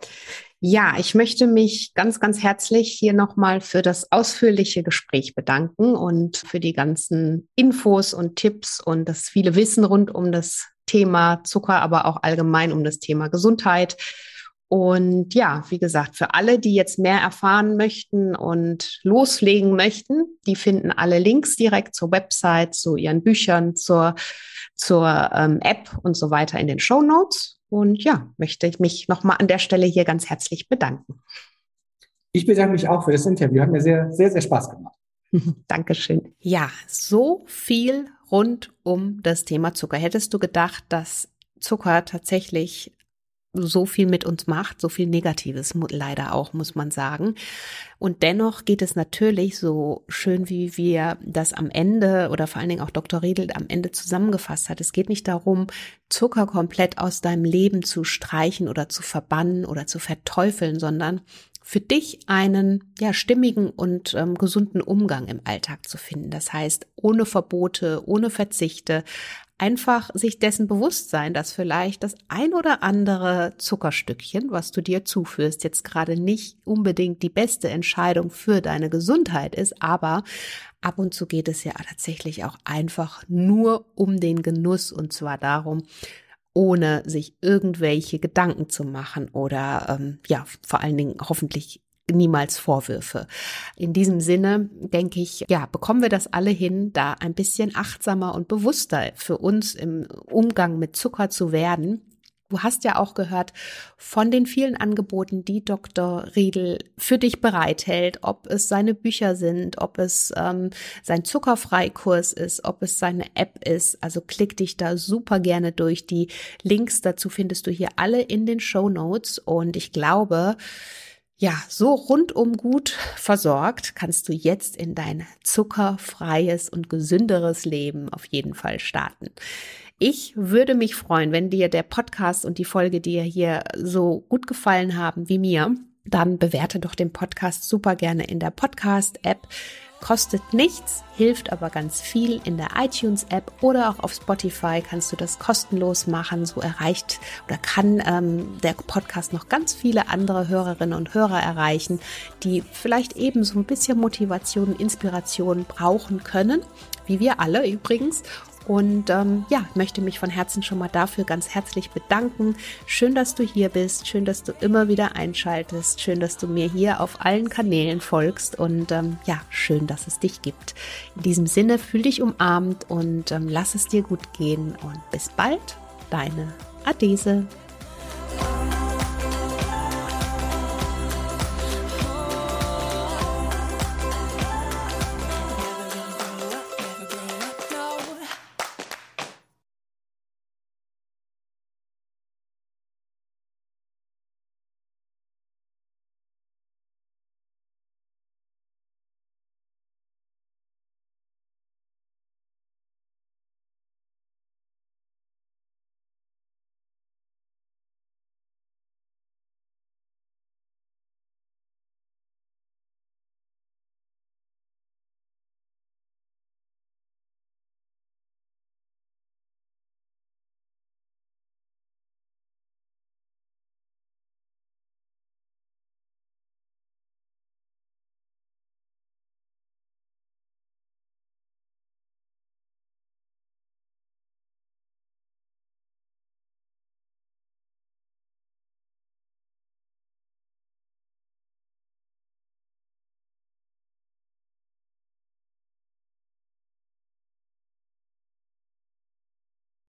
Ja, ich möchte mich ganz, ganz herzlich hier nochmal für das ausführliche Gespräch bedanken und für die ganzen Infos und Tipps und das viele Wissen rund um das Thema Zucker, aber auch allgemein um das Thema Gesundheit. Und ja, wie gesagt, für alle, die jetzt mehr erfahren möchten und loslegen möchten, die finden alle Links direkt zur Website, zu ihren Büchern, zur, zur ähm, App und so weiter in den Show Notes. Und ja, möchte ich mich nochmal an der Stelle hier ganz herzlich bedanken. Ich bedanke mich auch für das Interview. Hat mir sehr, sehr, sehr Spaß gemacht. *laughs* Dankeschön. Ja, so viel rund um das Thema Zucker. Hättest du gedacht, dass Zucker tatsächlich so viel mit uns macht, so viel Negatives leider auch, muss man sagen. Und dennoch geht es natürlich so schön, wie wir das am Ende oder vor allen Dingen auch Dr. Riedel am Ende zusammengefasst hat. Es geht nicht darum, Zucker komplett aus deinem Leben zu streichen oder zu verbannen oder zu verteufeln, sondern für dich einen ja stimmigen und ähm, gesunden Umgang im Alltag zu finden. Das heißt, ohne Verbote, ohne Verzichte, einfach sich dessen bewusst sein, dass vielleicht das ein oder andere Zuckerstückchen, was du dir zuführst, jetzt gerade nicht unbedingt die beste Entscheidung für deine Gesundheit ist, aber ab und zu geht es ja tatsächlich auch einfach nur um den Genuss und zwar darum, ohne sich irgendwelche Gedanken zu machen oder ähm, ja, vor allen Dingen hoffentlich niemals Vorwürfe. In diesem Sinne denke ich, ja, bekommen wir das alle hin, da ein bisschen achtsamer und bewusster für uns im Umgang mit Zucker zu werden. Du hast ja auch gehört von den vielen Angeboten, die Dr. Riedel für dich bereithält, ob es seine Bücher sind, ob es ähm, sein Zuckerfreikurs ist, ob es seine App ist. Also klick dich da super gerne durch. Die Links dazu findest du hier alle in den Show Notes. Und ich glaube, ja, so rundum gut versorgt kannst du jetzt in dein zuckerfreies und gesünderes Leben auf jeden Fall starten. Ich würde mich freuen, wenn dir der Podcast und die Folge dir hier so gut gefallen haben wie mir. Dann bewerte doch den Podcast super gerne in der Podcast-App kostet nichts, hilft aber ganz viel. In der iTunes-App oder auch auf Spotify kannst du das kostenlos machen. So erreicht oder kann ähm, der Podcast noch ganz viele andere Hörerinnen und Hörer erreichen, die vielleicht eben so ein bisschen Motivation, Inspiration brauchen können, wie wir alle übrigens. Und ähm, ja, möchte mich von Herzen schon mal dafür ganz herzlich bedanken. Schön, dass du hier bist. Schön, dass du immer wieder einschaltest. Schön, dass du mir hier auf allen Kanälen folgst. Und ähm, ja, schön, dass es dich gibt. In diesem Sinne, fühl dich umarmt und ähm, lass es dir gut gehen. Und bis bald, deine Adese.